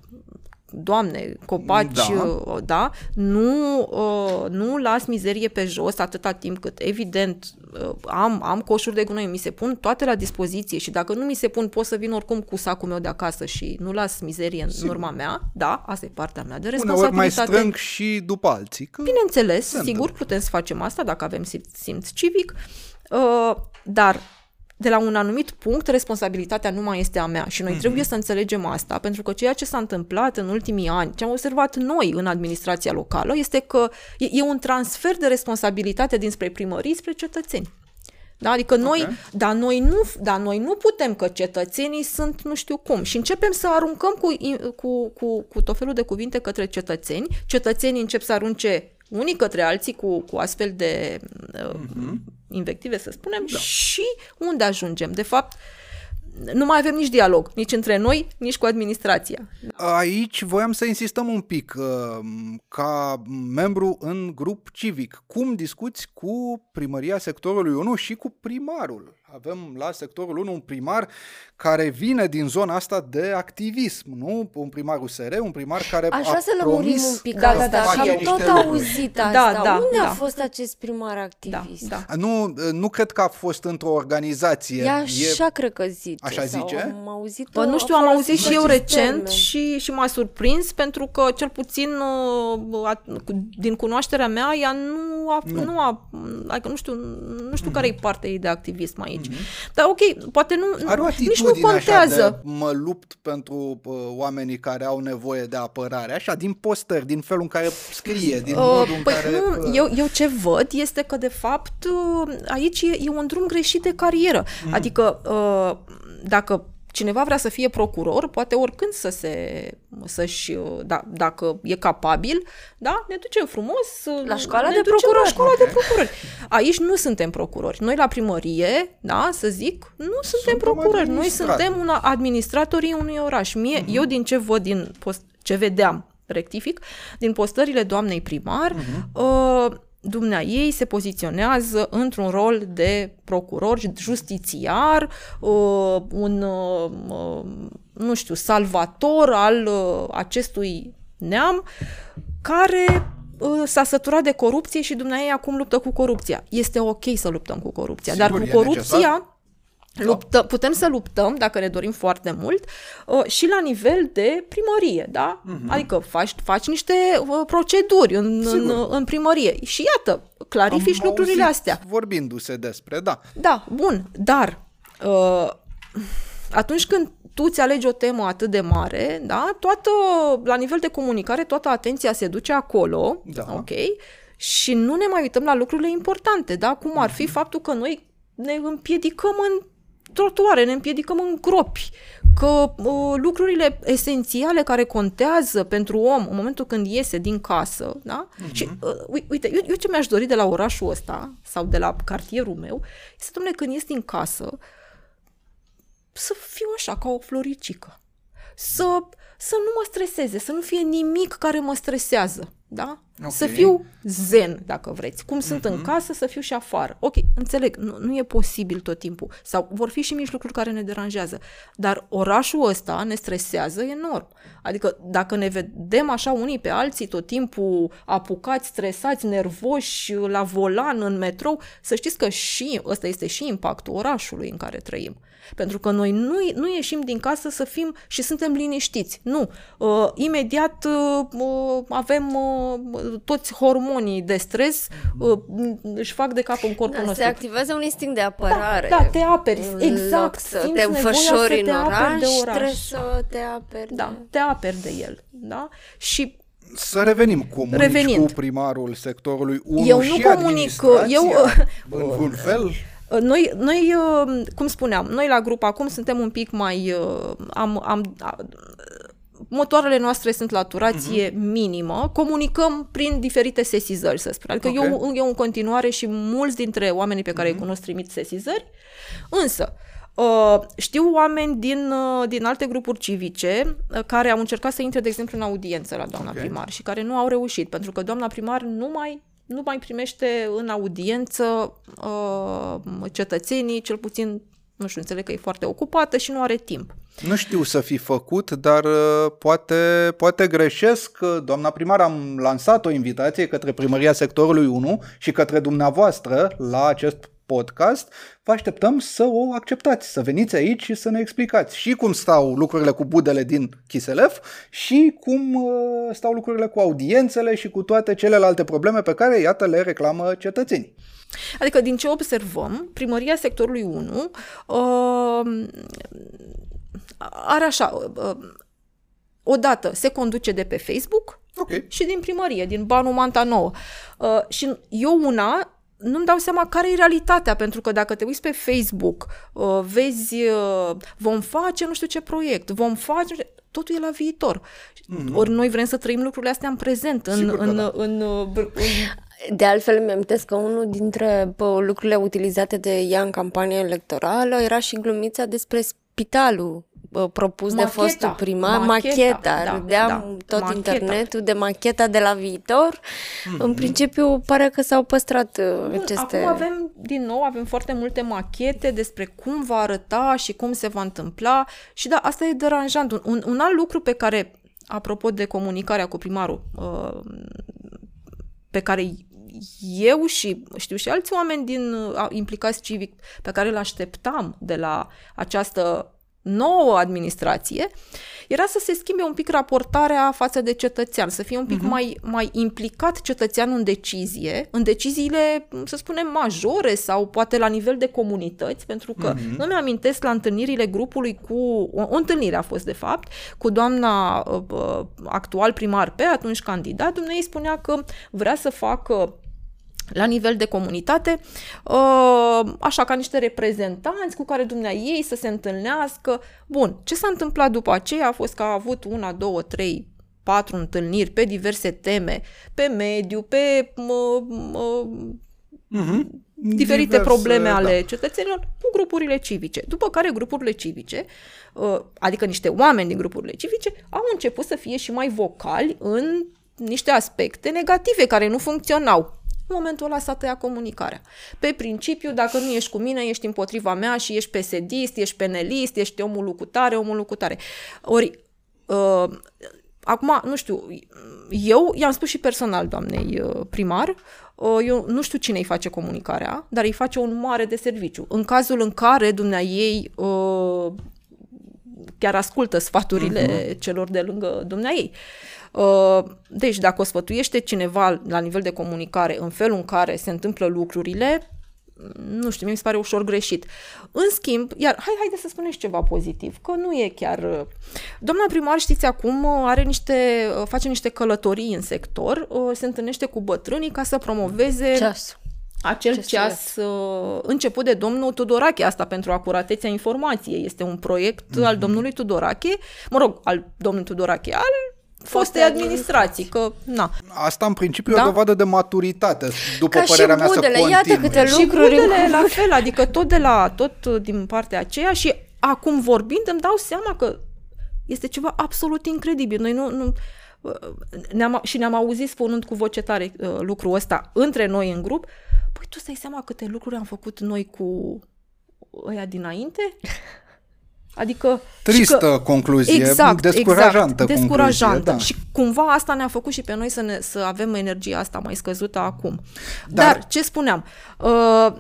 Speaker 3: Doamne, copaci, da, uh, da nu, uh, nu las mizerie pe jos atâta timp cât, evident, uh, am, am coșuri de gunoi, mi se pun toate la dispoziție și dacă nu mi se pun, pot să vin oricum cu sacul meu de acasă și nu las mizerie în Sigur. urma mea, da, asta e partea mea de responsabilitate.
Speaker 1: Uneori mai strâng și după alții. Că
Speaker 3: Bineînțeles, sigur, putem să facem asta dacă avem simț civic, uh, dar de la un anumit punct, responsabilitatea nu mai este a mea și noi mm-hmm. trebuie să înțelegem asta, pentru că ceea ce s-a întâmplat în ultimii ani, ce am observat noi în administrația locală, este că e, e un transfer de responsabilitate dinspre primării spre cetățeni. Da? Adică noi, okay. dar noi, nu, dar noi nu putem că cetățenii sunt nu știu cum și începem să aruncăm cu, cu, cu, cu tot felul de cuvinte către cetățeni, cetățenii încep să arunce unii către alții cu, cu astfel de uh, mm-hmm. invective, să spunem, da. și unde ajungem. De fapt, nu mai avem nici dialog, nici între noi, nici cu administrația.
Speaker 1: Aici voiam să insistăm un pic, uh, ca membru în grup civic, cum discuți cu primăria sectorului 1 și cu primarul? Avem la sectorul 1 un primar care vine din zona asta de activism, nu? Un primar USR, un primar care
Speaker 2: Așa
Speaker 1: a
Speaker 2: să lămurim un pic da, asta, da, da, am tot auzit da, asta. Da, da, Unde da. a fost acest primar activist?
Speaker 1: Da, da. Nu, nu cred că a fost într-o organizație.
Speaker 2: E așa e... cred că zice.
Speaker 1: Așa zice?
Speaker 2: Am auzit
Speaker 3: Bă, nu știu, am auzit și eu recent și, și m-a surprins pentru că cel puțin uh, din cunoașterea mea ea nu a, nu. nu a adică nu știu, nu știu mm-hmm. care e partea ei de activism aici. Mm-hmm. Dar ok, poate nu, Are o nici nu contează.
Speaker 1: de mă lupt pentru uh, oamenii care au nevoie de apărare, așa, din postări, din felul în care scrie, din uh, modul
Speaker 3: păi
Speaker 1: în care...
Speaker 3: Nu, uh... eu, eu ce văd este că, de fapt, uh, aici e, e un drum greșit de carieră. Mm. Adică, uh, dacă cineva vrea să fie procuror, poate oricând să se, să-și, da, dacă e capabil, da, ne ducem frumos
Speaker 2: La școala
Speaker 3: ne
Speaker 2: de
Speaker 3: ducem
Speaker 2: procurori.
Speaker 3: La școala de procurori. Aici nu suntem procurori. Noi la primărie, da, să zic, nu suntem
Speaker 1: Suntem
Speaker 3: procurori. Noi
Speaker 1: administratori.
Speaker 3: suntem una, administratorii unui oraș. Mie,
Speaker 1: Mhm.
Speaker 3: eu din ce văd din post, ce vedeam, rectific, din postările doamnei primar,
Speaker 1: Mhm.
Speaker 3: uh, dumnea ei se poziționează într-un rol de procuror, justițiar, uh, un, uh, uh, nu știu, salvator al uh, acestui neam, care uh, s-a săturat de corupție și dumneavoastră acum luptă cu corupția. Este ok să luptăm cu corupția,
Speaker 1: Sigur,
Speaker 3: dar
Speaker 1: e
Speaker 3: cu corupția
Speaker 1: necesar.
Speaker 3: Luptă, putem să luptăm, dacă ne dorim foarte mult, uh, și la nivel de primărie, da? Adică faci, faci niște uh, proceduri în, în,
Speaker 1: Sigur.
Speaker 3: în primărie și iată, clarifici
Speaker 1: Am
Speaker 3: lucrurile
Speaker 1: auzit
Speaker 3: astea.
Speaker 1: Vorbindu-se despre, da.
Speaker 3: Da, bun, dar uh, atunci când tu îți alegi o temă atât de mare, da, toată, la nivel de comunicare, toată atenția se duce acolo,
Speaker 1: Da.
Speaker 3: ok? Și nu ne mai uităm la lucrurile importante, da? Cum ar fi faptul că noi ne împiedicăm în trotuare, ne împiedicăm în gropi, că uh, lucrurile esențiale care contează pentru om în momentul când iese din casă, da? Și uh, ui- uite, eu, eu ce mi-aș dori de la orașul ăsta sau de la cartierul meu, este, domnule, când ies din casă, să fiu așa, ca o floricică. Să, să nu mă streseze, să nu fie nimic care mă stresează. Da?
Speaker 1: Ok.
Speaker 3: Să fiu zen, dacă vreți. Cum sunt în casă, să fiu și afară. Ok, înțeleg, nu, nu e posibil tot timpul. Sau vor fi și mici lucruri care ne deranjează. Dar orașul ăsta ne stresează enorm. Adică dacă ne vedem așa unii pe alții tot timpul apucați, stresați, nervoși, la volan, în metrou, să știți că și ăsta este și impactul orașului în care trăim. Pentru că noi nu, nu ieșim din casă să fim și suntem liniștiți. Nu. Uh, imediat uh, uh, avem uh, toți hormonii de stres, uh, își fac de cap în corpul
Speaker 2: Da, se
Speaker 3: nostru.
Speaker 2: activează un instinct de apărare.
Speaker 3: Da, te aperi,
Speaker 2: În
Speaker 3: exact.
Speaker 2: loc să
Speaker 3: Simți
Speaker 2: te
Speaker 3: nevoia
Speaker 2: înfășori
Speaker 3: să
Speaker 2: în
Speaker 3: te aperi
Speaker 2: oraș,
Speaker 3: de oraș.
Speaker 2: trebuie să te aperi.
Speaker 3: Da,
Speaker 2: de-
Speaker 3: te aperi de el. Da? Și
Speaker 1: Să revenim. Comunici
Speaker 3: Revenind.
Speaker 1: cu primarul sectorului 1
Speaker 3: Eu nu
Speaker 1: și
Speaker 3: comunic,
Speaker 1: administrația
Speaker 3: eu-
Speaker 1: în vreun fel?
Speaker 3: Uh, Noi, noi, uh, cum spuneam, noi la grup acum suntem un pic mai... uh, Am, am, a- motoarele noastre sunt la turație uh-huh. minimă, comunicăm prin diferite sesizări, să spun. Adică
Speaker 1: Ok.
Speaker 3: eu, eu în continuare și mulți dintre oamenii pe care uh-huh. îi cunosc trimit sesizări, însă uh, știu oameni din, uh, din alte grupuri civice uh, care au încercat să intre, de exemplu, în audiență la doamna
Speaker 1: Ok.
Speaker 3: primar și care nu au reușit, pentru că doamna primar nu mai nu mai primește în audiență uh, cetățenii, cel puțin, nu știu, înțeleg că e foarte ocupată și nu are timp.
Speaker 1: Nu știu să fi făcut, dar uh, poate, poate greșesc. Uh, Doamna primar, am lansat o invitație către primăria sectorului 1 și către dumneavoastră la acest podcast. Vă așteptăm să o acceptați, să veniți aici și să ne explicați și cum stau lucrurile cu budele din Chiselef și cum uh, stau lucrurile cu audiențele și cu toate celelalte probleme pe care, iată, le reclamă cetățenii.
Speaker 3: Adică, din ce observăm, primăria sectorului 1 uh, are așa, uh, odată se conduce de pe Facebook
Speaker 1: Ok.
Speaker 3: și din primărie, din Banu Manta Nouă. Uh, și eu una nu-mi dau seama care e realitatea, pentru că dacă te uiți pe Facebook, uh, vezi, uh, vom face nu știu ce proiect, vom face, nu știu- totul e la viitor. Mm-hmm. Ori noi vrem să trăim lucrurile astea în prezent, în,
Speaker 1: Sigur că
Speaker 3: în,
Speaker 1: da.
Speaker 3: în, în, în,
Speaker 2: De altfel, îmi amintesc că unul dintre bă, lucrurile utilizate de ea în campania electorală era și glumița despre spitalul bă, propus de
Speaker 3: Macheta,
Speaker 2: fostul primar,
Speaker 3: macheta,
Speaker 2: macheta,
Speaker 3: da,
Speaker 2: râdeam
Speaker 3: da,
Speaker 2: tot
Speaker 3: macheta.
Speaker 2: internetul de macheta de la viitor. În principiu, pare că s-au păstrat uh,
Speaker 3: Bun,
Speaker 2: aceste...
Speaker 3: Acum avem, din nou, avem foarte multe machete despre cum va arăta și cum se va întâmpla și da, asta e deranjant. Un, un, un alt lucru pe care, apropo de comunicarea cu primarul, uh, pe care eu și știu și alți oameni din uh, implicați civic pe care îl așteptam de la această nouă administrație, era să se schimbe un pic raportarea față de cetățean, să fie un pic uh-huh. mai, mai implicat cetățeanul în decizie, în deciziile, să spunem, majore sau poate la nivel de comunități, pentru că uh-huh. nu mi-amintesc la întâlnirile grupului cu, o, o întâlnire a fost de fapt, cu doamna uh, uh, actual primar pe atunci candidat, dumneavoastră spunea că vrea să facă la nivel de comunitate, uh, așa ca niște reprezentanți cu care dumnea ei să se întâlnească. Bun, ce s-a întâmplat după aceea a fost că a avut una, două, trei, patru întâlniri pe diverse teme, pe mediu, pe mă, mă,
Speaker 1: Mm-hmm.
Speaker 3: diferite
Speaker 1: Diverse,
Speaker 3: probleme ale
Speaker 1: da.
Speaker 3: cetățenilor cu grupurile civice. După care grupurile civice, uh, adică niște oameni din grupurile civice, au început să fie și mai vocali în niște aspecte negative care nu funcționau. În momentul ăla s-a tăiat comunicarea. Pe principiu, dacă nu ești cu mine, ești împotriva mea și ești pesedist, ești penelist, ești omul lucutare, omul lucutare. Ori, uh, acum, nu știu, eu i-am spus și personal doamnei uh, primar, uh, eu nu știu cine îi face comunicarea, dar îi face un mare de serviciu. În cazul în care dumnea ei uh, chiar ascultă sfaturile uh-huh. celor de lângă dumnea ei. Uh, Deci, dacă o sfătuiește cineva la nivel de comunicare în felul în care se întâmplă lucrurile, nu știu, mi se pare ușor greșit. În schimb, iar hai, haide să spuneți ceva pozitiv, că nu e chiar... uh, Doamna primar, știți, acum uh, are niște, uh, face niște călătorii în sector, uh, se întâlnește cu bătrânii ca să promoveze
Speaker 2: Ceas.
Speaker 3: Acel
Speaker 2: Ce
Speaker 3: ceas uh, început de domnul Tudorache, asta pentru acuratețea informației. Este un proiect al domnului Tudorache, mă rog, al domnului Tudorache, al fostei administrații, că, na.
Speaker 1: Asta în principiu e
Speaker 3: Da.
Speaker 1: o dovadă de maturitate, după
Speaker 2: Ca și
Speaker 1: părerea mea,
Speaker 2: budele,
Speaker 1: să
Speaker 2: iată
Speaker 1: continue.
Speaker 2: câte
Speaker 3: Și
Speaker 2: lucruri.
Speaker 3: budele la fel, adică tot de la, tot uh, din partea aceea și acum vorbind îmi dau seama că este ceva absolut incredibil. Noi nu, nu uh, ne-am, și ne-am auzit spunând cu voce tare uh, lucrul ăsta între noi în grup. Păi tu îți dai seama câte lucruri am făcut noi cu ăia dinainte? [LAUGHS] Adică... și
Speaker 1: Tristă
Speaker 3: că-
Speaker 1: concluzie,
Speaker 3: exact,
Speaker 1: descurajantă
Speaker 3: exact,
Speaker 1: concluzie,
Speaker 3: descurajantă.
Speaker 1: da.
Speaker 3: Și cumva asta ne-a făcut și pe noi să, ne, să avem energia asta mai scăzută acum.
Speaker 1: Dar-
Speaker 3: Dar, Dar ce spuneam, uh,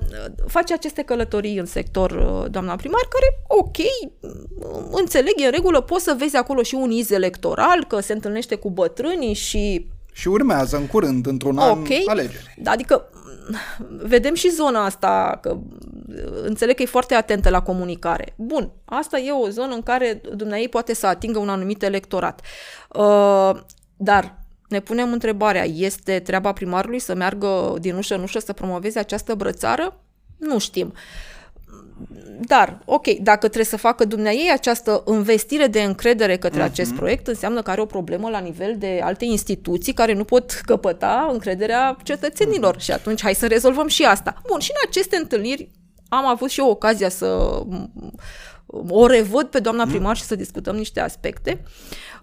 Speaker 3: face aceste călătorii în sector, uh, doamna primar, care, ok, uh, înțeleg, e în regulă, poți să vezi acolo și un iz electoral, că se întâlnește cu bătrânii și
Speaker 1: Și urmează în curând, într-un an,
Speaker 3: Ok.
Speaker 1: alegeri.
Speaker 3: Da, adică m, vedem și zona asta, că înțeleg că e foarte atentă la comunicare. Bun, asta e o zonă în care dumneai poate să atingă un anumit electorat. Uh, dar ne punem întrebarea, este treaba primarului să meargă din ușă în ușă să promoveze această brățară? Nu știm. Dar, ok, dacă trebuie să facă dumneai această investire de încredere către uh-huh. acest proiect, înseamnă că are o problemă la nivel de alte instituții care nu pot căpăta încrederea cetățenilor. Uh-huh. Și atunci hai să rezolvăm și asta. Bun, și în aceste întâlniri am avut și eu ocazia să m, o revăd pe doamna primar și să discutăm niște aspecte.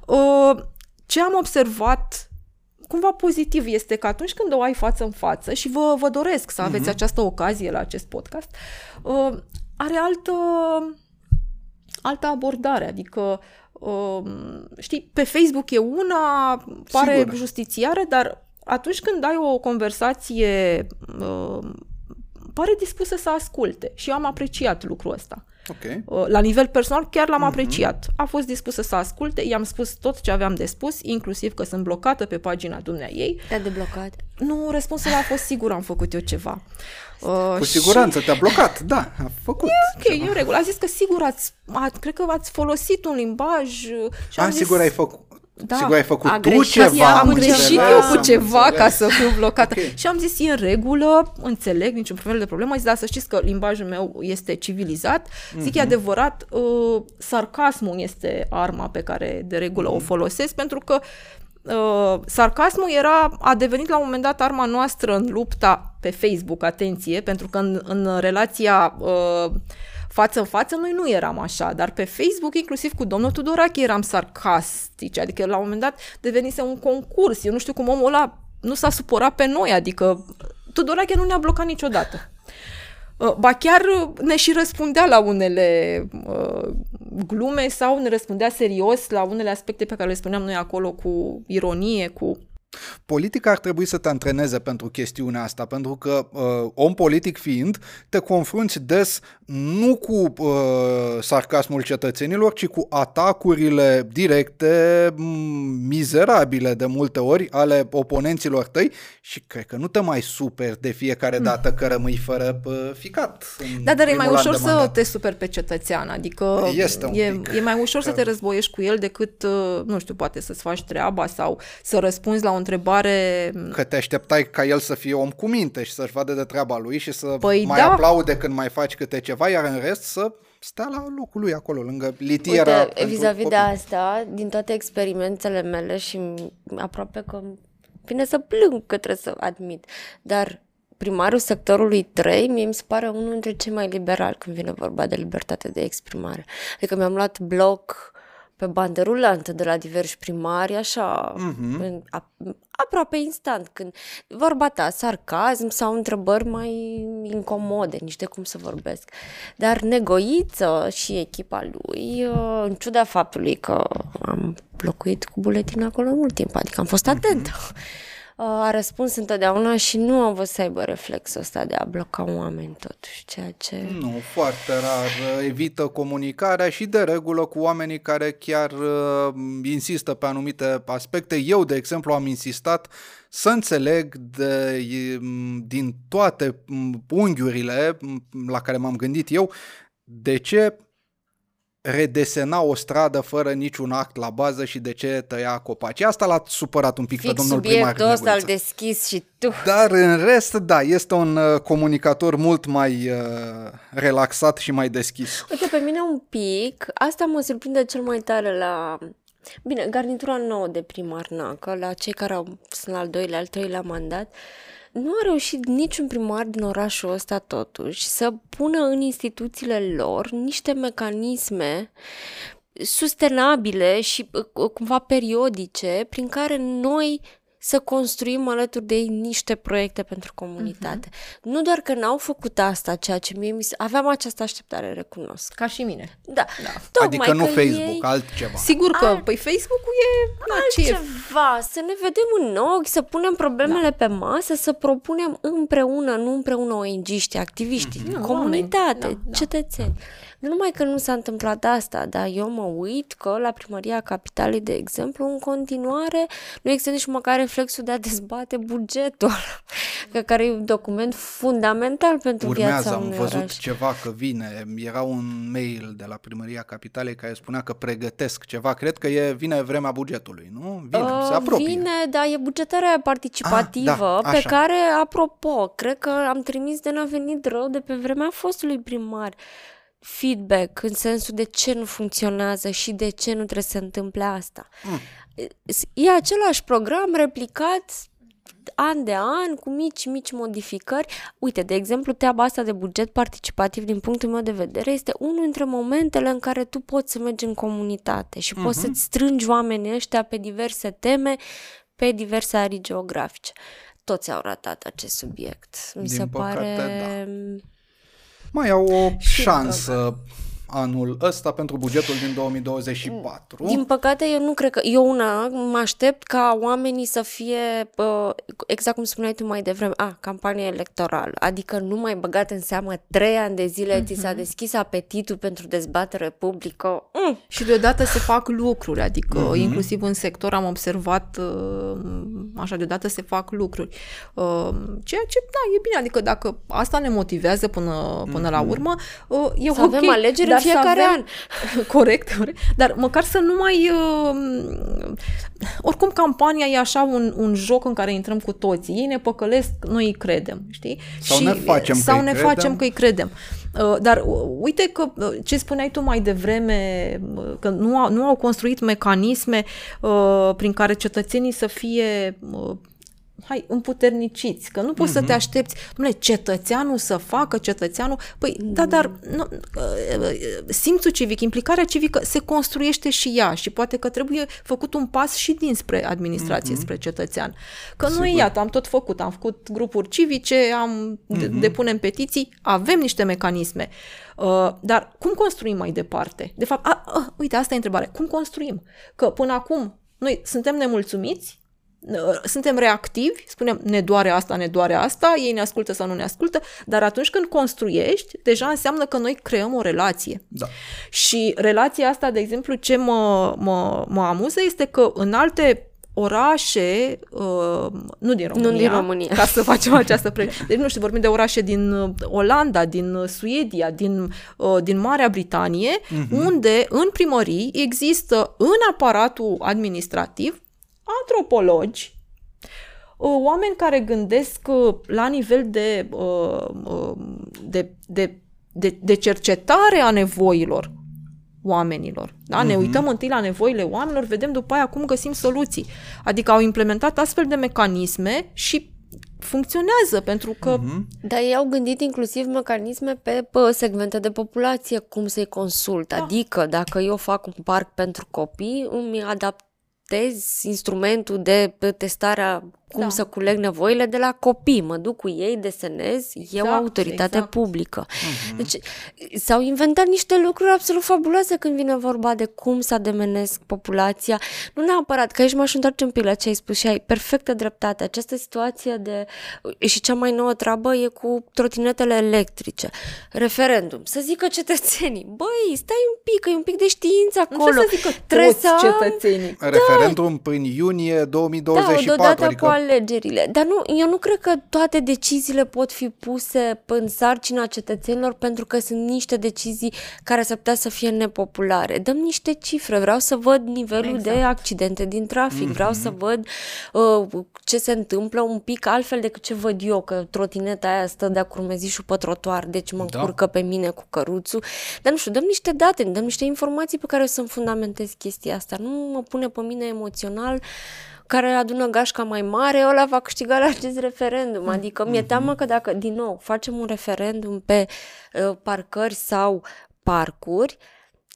Speaker 3: Uh, Ce am observat cumva pozitiv este că atunci când o ai față în față și vă, vă doresc să aveți uh-huh. această ocazie la acest podcast, uh, are altă, altă abordare, adică uh, știi, pe Facebook e una, pare
Speaker 1: Sigur.
Speaker 3: justițiară, dar atunci când ai o conversație uh, pare dispusă să asculte și eu am apreciat lucrul ăsta.
Speaker 1: Ok.
Speaker 3: Uh, La nivel personal chiar l-am apreciat. A fost dispusă să asculte, i-am spus tot ce aveam de spus, inclusiv că sunt blocată pe pagina dumnea ei.
Speaker 2: Te-a deblocat.
Speaker 3: Nu, răspunsul a fost sigur, am făcut eu ceva. Uh,
Speaker 1: Cu
Speaker 3: și-
Speaker 1: siguranță te-a blocat, da, a făcut.
Speaker 3: Ok, e în regulă. A zis că sigur ați, a, cred că ați folosit un limbaj uh, și
Speaker 1: A,
Speaker 3: am zis,
Speaker 1: sigur ai făcut.
Speaker 3: Da.
Speaker 1: Sigur ai făcut
Speaker 2: A
Speaker 1: tu
Speaker 2: greșit
Speaker 1: ceva.
Speaker 2: ea,
Speaker 3: am
Speaker 2: Am
Speaker 3: greșit
Speaker 2: înțeles,
Speaker 3: eu
Speaker 1: am
Speaker 3: cu ceva
Speaker 1: înțeles.
Speaker 3: ca să fiu blocată.
Speaker 1: Ok.
Speaker 3: Și am zis, e în regulă, înțeleg, niciun fel de problemă. Zic, dar să știți că limbajul meu este civilizat. Zic,
Speaker 1: Mhm.
Speaker 3: e adevărat, uh, sarcasmul este arma pe care de regulă
Speaker 1: Mhm.
Speaker 3: o folosesc, pentru că uh, sarcasmul era, a devenit la un moment dat arma noastră în lupta pe Facebook, atenție, pentru că în, în relația uh, față în față noi nu eram așa, dar pe Facebook, inclusiv cu domnul Tudorache, eram sarcastici, adică la un moment dat devenise un concurs. Eu nu știu cum omul ăla nu s-a supărat pe noi, adică Tudorache nu ne-a blocat niciodată. Uh, Ba chiar uh, ne și răspundea la unele uh, glume sau ne răspundea serios la unele aspecte pe care le spuneam noi acolo cu ironie, cu...
Speaker 1: Politica ar trebui să te antreneze pentru chestiunea asta, pentru că uh, om politic fiind, te confrunți des nu cu uh, sarcasmul cetățenilor, ci cu atacurile directe, m, mizerabile de multe ori, ale oponenților tăi și cred că nu te mai super de fiecare dată că rămâi fără uh, ficat. în
Speaker 3: Da, dar e mai
Speaker 1: primul an
Speaker 3: ușor
Speaker 1: de
Speaker 3: să
Speaker 1: mandat.
Speaker 3: te superi pe cetățean, adică
Speaker 1: Este un
Speaker 3: e,
Speaker 1: pic.
Speaker 3: e mai ușor să te războiești cu el decât, uh, nu știu, poate să-ți faci treaba sau să răspunzi la o întrebare...
Speaker 1: Că te așteptai ca el să fie om cu minte și să-și vadă de treaba lui și să
Speaker 3: Păi
Speaker 1: mai
Speaker 3: da.
Speaker 1: aplaude când mai faci câte ceva, iar în rest să stea la locul lui acolo, lângă litiera.
Speaker 2: Uite,
Speaker 1: pentru
Speaker 2: vis-a-vis de
Speaker 1: copii.
Speaker 2: asta, din toate experiențele mele și aproape că vine să plâng că trebuie să admit, dar primarul sectorului 3 mie mi se pare unul dintre cei mai liberali când vine vorba de libertate de exprimare. Adică mi-am luat bloc pe bandă rulantă de la diversi primari, așa, în, a, aproape instant, când vorba ta, sarcasm sau întrebări mai incomode, nici de cum să vorbesc. Dar Negoiță și echipa lui, uh, în ciuda faptului că am locuit cu buletin acolo mult timp, adică am fost atentă, uh, a răspuns întotdeauna și nu am văzut să aibă reflexul ăsta de a bloca oameni totuși, ceea ce...
Speaker 1: Nu, foarte rar. uh, Evită comunicarea și de regulă cu oamenii care chiar uh, insistă pe anumite aspecte. Eu, de exemplu, am insistat să înțeleg de, m, din toate m, unghiurile m, la care m-am gândit eu de ce redesena o stradă fără niciun act la bază și de ce tăia copaci. Asta l-a supărat un pic pe
Speaker 2: Fix
Speaker 1: domnul primar.
Speaker 2: subiectul ăsta îl
Speaker 1: Negoiță.
Speaker 2: deschis și tu.
Speaker 1: Dar în rest, da, este un uh, comunicator mult mai uh, relaxat și mai deschis.
Speaker 2: Uite, pe mine un pic, asta mă surprinde cel mai tare la... Bine, garnitura nouă de primar, na, că la cei care au, sunt la al doilea, al treilea mandat, nu a reușit niciun primar din orașul ăsta totuși să pună în instituțiile lor niște mecanisme sustenabile și uh, cumva periodice prin care noi să construim alături de ei niște proiecte pentru comunitate. Uh-huh. Nu doar că n-au făcut asta, ceea ce mie mi se... aveam această așteptare, recunosc.
Speaker 3: Ca și mine.
Speaker 2: Da, da. Tocmai
Speaker 1: adică nu
Speaker 2: că
Speaker 1: Facebook,
Speaker 2: ei...
Speaker 1: altceva.
Speaker 3: Sigur că, Al... păi Facebook-ul e... Na, ce e?
Speaker 2: Altceva, să ne vedem în ochi, să punem problemele da. pe masă, să propunem împreună, nu împreună ONG-ști, activiști,
Speaker 3: Nu,
Speaker 2: comunitate,
Speaker 3: oameni, da, da.
Speaker 2: cetățeni. Nu numai că nu s-a întâmplat asta, dar eu mă uit că la Primăria Capitalei, de exemplu, în continuare nu există nici măcar reflexul de a dezbate bugetul, [LAUGHS] că care e un document fundamental pentru
Speaker 1: Urmează,
Speaker 2: viața
Speaker 1: am
Speaker 2: unui
Speaker 1: văzut
Speaker 2: oraș.
Speaker 1: ceva că vine. Era un mail de la Primăria Capitalei care spunea că pregătesc ceva. Cred că e, vine vremea bugetului, nu? Vine,
Speaker 2: Uh,
Speaker 1: se apropie.
Speaker 2: Vine, da, e bugetarea participativă,
Speaker 1: Ah, da,
Speaker 2: pe
Speaker 1: așa.
Speaker 2: care, apropo, cred că am trimis de n-a venit rău de pe vremea fostului primar feedback în sensul de ce nu funcționează și de ce nu trebuie să se întâmple asta.
Speaker 1: Mm.
Speaker 2: E același program replicat an de an, cu mici, mici modificări. Uite, de exemplu, treaba asta de buget participativ, din punctul meu de vedere, este unul dintre momentele în care tu poți să mergi în comunitate și poți
Speaker 1: Mhm.
Speaker 2: să-ți strângi oamenii ăștia pe diverse teme, pe diverse arii geografice. Toți au ratat acest subiect. Mi
Speaker 1: Din
Speaker 2: se
Speaker 1: păcate,
Speaker 2: pare...
Speaker 1: Mai au o
Speaker 3: Și-
Speaker 1: șansă anul ăsta pentru bugetul din 2024.
Speaker 2: Din păcate, eu nu cred că... Eu una mă aștept ca oamenii să fie, bă, exact cum spuneai tu mai devreme, a, campanie electorală. Adică nu mai băgat în seamă trei ani de zile, mm-hmm. ți s-a deschis apetitul pentru dezbatere publică. Mm.
Speaker 3: Și deodată se fac lucruri, adică mm-hmm. inclusiv în sector am observat, uh, așa, deodată se fac lucruri. Uh, Ceea ce, da, e bine, adică dacă asta ne motivează până, până la urmă, uh, e
Speaker 2: Să
Speaker 3: ok.
Speaker 2: avem alegeri în
Speaker 3: dar să
Speaker 2: fiecare
Speaker 3: avem- [LAUGHS] corect, corect, dar măcar să nu mai... Uh, oricum, campania e așa un, un joc în care intrăm cu toții. Ei ne păcălesc, noi îi credem, știi?
Speaker 1: Sau ne facem că
Speaker 3: Sau
Speaker 1: îi
Speaker 3: ne
Speaker 1: credem.
Speaker 3: facem că îi credem. Uh, Dar uh, uite că uh, ce spuneai tu mai devreme, uh, că nu au, nu au construit mecanisme uh, prin care cetățenii să fie uh, hai, împuterniciți, că nu poți mm-hmm. să te aștepți, domnule, cetățeanul să facă, cetățeanul, păi, mm. da, dar nu, uh, simțul civic, implicarea civică se construiește și ea și poate că trebuie făcut un pas și dinspre administrație, mm-hmm. spre cetățean. Că noi,
Speaker 1: Sigur.
Speaker 3: iată, am tot făcut, am făcut grupuri civice, am mm-hmm. depunem petiții, avem niște mecanisme. Uh, dar cum construim mai departe? De fapt, a, a, uite, asta e întrebarea. Cum construim? Că până acum noi suntem nemulțumiți, uh, suntem reactivi, spunem ne doare asta, ne doare asta, ei ne ascultă sau nu ne ascultă, dar atunci când construiești, deja înseamnă că noi creăm o relație.
Speaker 1: Da.
Speaker 3: Și relația asta, de exemplu, ce mă, mă, mă amuză este că în alte orașe, uh, nu din România,
Speaker 2: din România.
Speaker 3: ca să facem această pre... Deci nu știu, vorbim de orașe din uh, Olanda, din uh, Suedia, din, uh, din Marea Britanie, uh-huh. unde în primării există în aparatul administrativ antropologi uh, oameni care gândesc uh, la nivel de, uh, uh, de, de, de, de cercetare a nevoilor oamenilor. Da? Mm-hmm. Ne uităm întâi la nevoile oamenilor, vedem după aia cum găsim soluții. Adică au implementat astfel de mecanisme și funcționează pentru că... Mm-hmm.
Speaker 2: Dar ei au gândit inclusiv mecanisme pe, pe segmente de populație, cum să-i consult. Da. Adică dacă eu fac un parc pentru copii, îmi adaptez instrumentul de testarea cum da. să culeg nevoile de la copii. Mă duc cu ei, desenez, exact, eu autoritate exact. publică. Uh-huh. Deci s-au inventat niște lucruri absolut fabuloase când vine vorba de cum să ademenesc populația. Nu neapărat, că aici m-aș întoarce un pic la ce ai spus și ai perfectă dreptate. Această situație de... Și cea mai nouă treabă e cu trotinetele electrice. Referendum. Să zică cetățenii, băi, stai un pic, că e un pic de știință acolo. Nu
Speaker 3: să zică Trebuie toți să cetățenii.
Speaker 1: Referendum da. prin iunie 2024. Da, adică
Speaker 2: alegerile. Dar nu, eu nu cred că toate deciziile pot fi puse în sarcina cetățenilor pentru că sunt niște decizii care s-ar putea să fie nepopulare. Dăm niște cifre, vreau să văd nivelul exact. de accidente din trafic, mm-hmm. vreau să văd uh, ce se întâmplă un pic altfel decât ce văd eu, că trotineta aia stă de-a curmezișul pe trotuar, deci mă da. încurcă pe mine cu căruțul. Dar nu știu, dăm niște date, dăm niște informații pe care o să-mi fundamentez chestia asta. Nu mă pune pe mine emoțional care adună gașca mai mare, ăla va câștiga la acest referendum. Adică mi-e teamă că dacă, din nou, facem un referendum pe uh, parcări sau parcuri,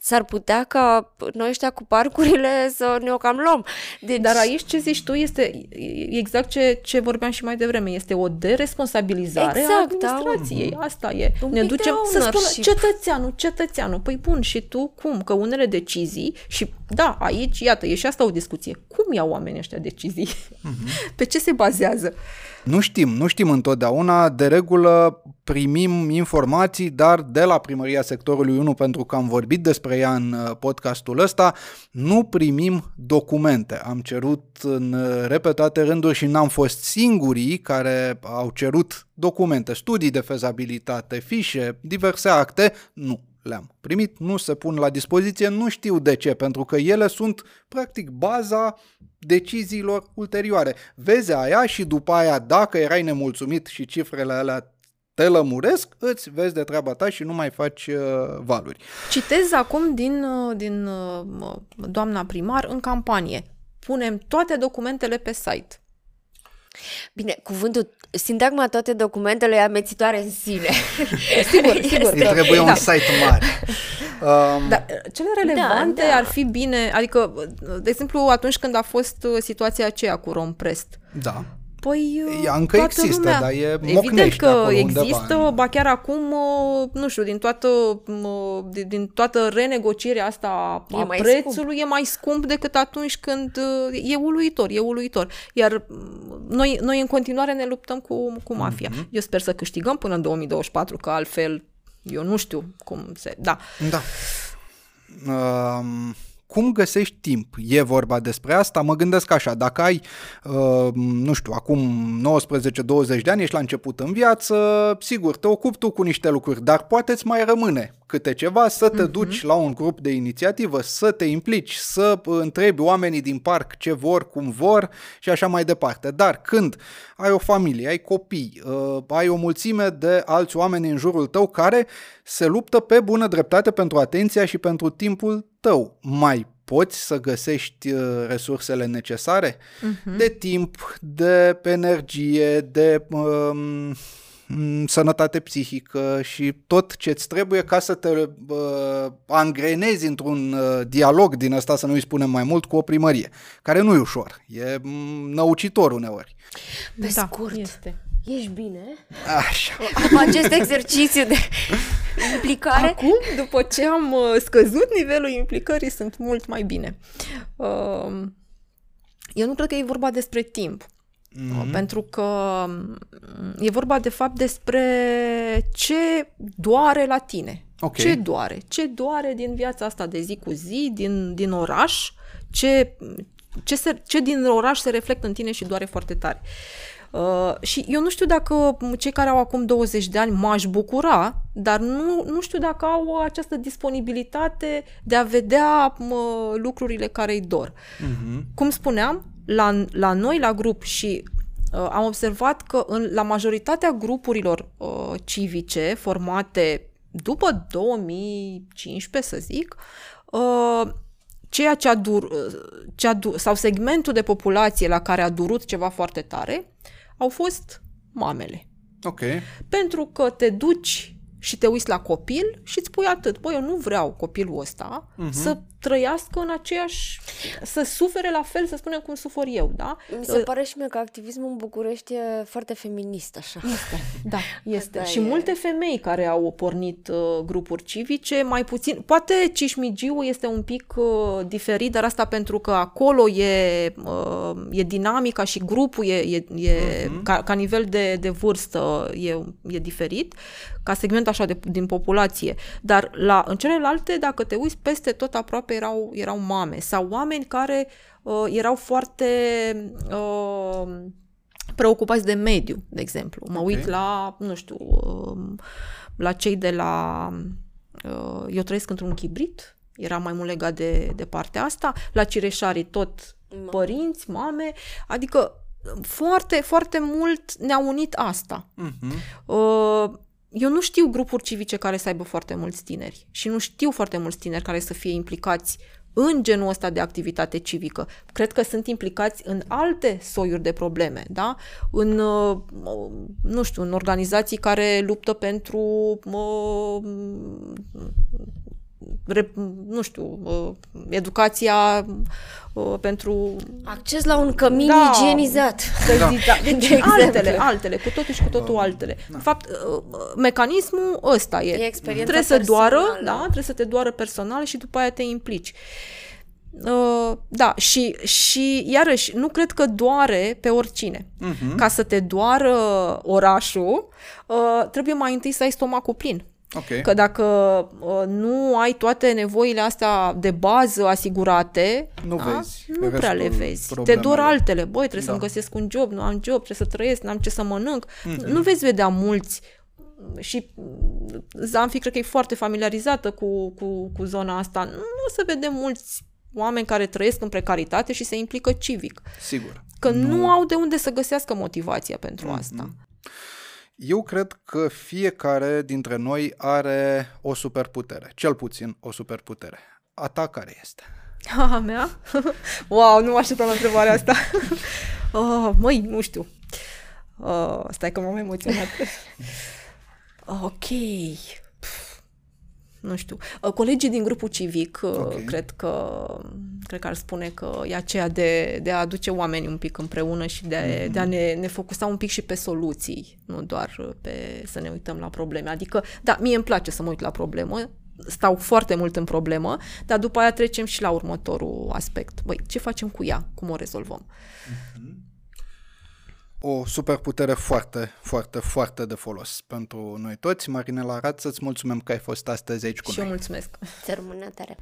Speaker 2: s-ar putea ca noi ăștia cu parcurile să ne o cam luăm.
Speaker 3: Deci... Dar aici ce zici tu este exact ce, ce vorbeam și mai devreme, este o deresponsabilizare exact, a da. administrației. Da. Asta e. Un ne ducem să spună cetățeanul, cetățeanul. Păi bun, și tu cum? Că unele decizii și da, aici, iată, e și asta o discuție. Cum iau oamenii ăștia decizii? Uh-huh. Pe ce se bazează?
Speaker 1: Nu știm, nu știm întotdeauna. De regulă primim informații, dar de la primăria sectorului 1, pentru că am vorbit despre ea în uh, podcastul ăsta, nu primim documente. Am cerut în uh, repetate rânduri și n-am fost singurii care au cerut documente, studii de fezabilitate, fișe, diverse acte. Nu, le-am primit, nu se pun la dispoziție, nu știu de ce, pentru că ele sunt practic baza deciziilor ulterioare. Vezi aia și după aia, dacă erai nemulțumit și cifrele alea te lămuresc, îți vezi de treaba ta și nu mai faci uh, valuri.
Speaker 3: Citez acum din, uh, din uh, doamna primar în campanie. Punem toate documentele pe site.
Speaker 2: Bine, cuvântul, sintagma toate documentele e amețitoare în sine. [LAUGHS]
Speaker 3: sigur, sigur.
Speaker 1: Îi trebuie da. un site mare. [LAUGHS]
Speaker 3: Um, Dar cele relevante da, da. ar fi bine, adică, de exemplu, atunci când a fost situația aceea cu Romprest.
Speaker 1: Da.
Speaker 3: Păi,
Speaker 1: Ea încă există,
Speaker 3: lumea.
Speaker 1: dar e
Speaker 3: Evident că
Speaker 1: există,
Speaker 3: undeva. ba chiar acum, nu știu, din toată, din toată renegocierea asta e a mai prețului scump. e mai scump decât atunci când e uluitor, e uluitor. Iar noi, noi în continuare ne luptăm cu, cu mafia. Mm-hmm. Eu sper să câștigăm până în 2024, că altfel eu nu știu cum se... Da.
Speaker 1: Da. Um cum găsești timp? E vorba despre asta? Mă gândesc așa, dacă ai, uh, nu știu, acum 19-20 de ani, ești la început în viață, sigur, te ocupi tu cu niște lucruri, dar poate îți mai rămâne câte ceva să te uh-huh. duci la un grup de inițiativă, să te implici, să întrebi oamenii din parc ce vor, cum vor și așa mai departe. Dar când ai o familie, ai copii, uh, ai o mulțime de alți oameni în jurul tău care se luptă pe bună dreptate pentru atenția și pentru timpul tău, mai poți să găsești uh, resursele necesare uh-huh. de timp, de energie, de um, sănătate psihică și tot ce îți trebuie ca să te uh, angrenezi într-un uh, dialog din ăsta, să nu-i spunem mai mult, cu o primărie, care nu e ușor, e năucitor uneori.
Speaker 2: Pe da, scurt, este. ești bine?
Speaker 1: Așa.
Speaker 2: Am acest exercițiu de implicare.
Speaker 3: Acum, după ce am uh, scăzut nivelul implicării, sunt mult mai bine. Uh, eu nu cred că e vorba despre timp. Mm-hmm. Pentru că mm, e vorba de fapt despre ce doare la tine. Okay. Ce doare? Ce doare din viața asta de zi cu zi, din, din oraș? Ce, ce, se, ce din oraș se reflectă în tine și doare foarte tare? Uh, și eu nu știu dacă cei care au acum 20 de ani m-aș bucura, dar nu, nu știu dacă au această disponibilitate de a vedea mă, lucrurile care îi dor. Uh-huh. Cum spuneam, la, la noi, la grup și uh, am observat că în, la majoritatea grupurilor uh, civice formate după 2015, să zic, uh, ceea ce a dur, ce a dur, sau segmentul de populație la care a durut ceva foarte tare au fost mamele.
Speaker 1: Ok.
Speaker 3: Pentru că te duci și te uiți la copil și îți spui atât. Băi, eu nu vreau copilul ăsta uh-huh. să trăiască în aceeași... să sufere la fel, să spunem, cum sufăr eu, da?
Speaker 2: Mi se pare și mie că activismul în București e foarte feminist, așa.
Speaker 3: Este, da, este. Da, și e... multe femei care au pornit uh, grupuri civice, mai puțin... Poate Cismigiu este un pic uh, diferit, dar asta pentru că acolo e, uh, e dinamica și grupul e, e, e uh-huh. ca, ca nivel de, de vârstă e, e diferit, ca segment așa de, din populație. Dar la, în celelalte, dacă te uiți, peste tot aproape erau, erau mame sau oameni care uh, erau foarte uh, preocupați de mediu, de exemplu. Mă okay. uit la, nu știu, uh, la cei de la... Uh, eu trăiesc într-un chibrit, era mai mult legat de, de partea asta, la cireșarii tot Ma. părinți, mame, adică foarte, foarte mult ne-a unit asta. Uh-huh. Uh, eu nu știu grupuri civice care să aibă foarte mulți tineri și nu știu foarte mulți tineri care să fie implicați în genul ăsta de activitate civică. Cred că sunt implicați în alte soiuri de probleme, da? În, uh, nu știu, în organizații care luptă pentru uh, nu știu, educația pentru...
Speaker 2: Acces la un cămin da, igienizat.
Speaker 3: Da. Deci de altele, altele, cu totul și cu totul altele. Da. De fapt, mecanismul ăsta e.
Speaker 2: e
Speaker 3: trebuie să doară, da, trebuie să te doară personal și după aia te implici. Uh, da, și, și iarăși, nu cred că doare pe oricine. Uh-huh. Ca să te doară orașul, uh, trebuie mai întâi să ai stomacul plin.
Speaker 1: Okay.
Speaker 3: Că dacă uh, nu ai toate nevoile astea de bază asigurate,
Speaker 1: nu, da, vezi.
Speaker 3: nu prea le vezi. Problemele. Te dor altele. Băi, trebuie da. să-mi găsesc un job, nu am job, trebuie să trăiesc, nu am ce să mănânc. Mm-hmm. Nu vezi vedea mulți și Zanfi cred că e foarte familiarizată cu, cu, cu zona asta. Nu o să vedem mulți oameni care trăiesc în precaritate și se implică civic.
Speaker 1: Sigur.
Speaker 3: Că nu, nu au de unde să găsească motivația pentru mm-hmm. asta.
Speaker 1: Eu cred că fiecare dintre noi are o superputere, cel puțin o superputere. A ta care este? [LAUGHS]
Speaker 3: A mea? [LAUGHS] wow, nu mă așteptam la întrebarea asta. [LAUGHS] oh, măi, nu știu. Oh, stai că m-am emoționat. ok nu știu. Uh, colegii din grupul civic uh, okay. cred că cred că ar spune că e aceea de, de a aduce oamenii un pic împreună și de, mm-hmm. de a ne, ne focusa un pic și pe soluții, nu doar pe să ne uităm la probleme. Adică, da, mie îmi place să mă uit la problemă, stau foarte mult în problemă, dar după aia trecem și la următorul aspect. Băi, ce facem cu ea? Cum o rezolvăm? Mm-hmm
Speaker 1: o superputere foarte, foarte, foarte de folos pentru noi toți. Marinela Rat, să-ți mulțumim că ai fost astăzi aici cu
Speaker 3: și
Speaker 1: noi.
Speaker 3: Și eu mulțumesc.
Speaker 2: Să rămână tare.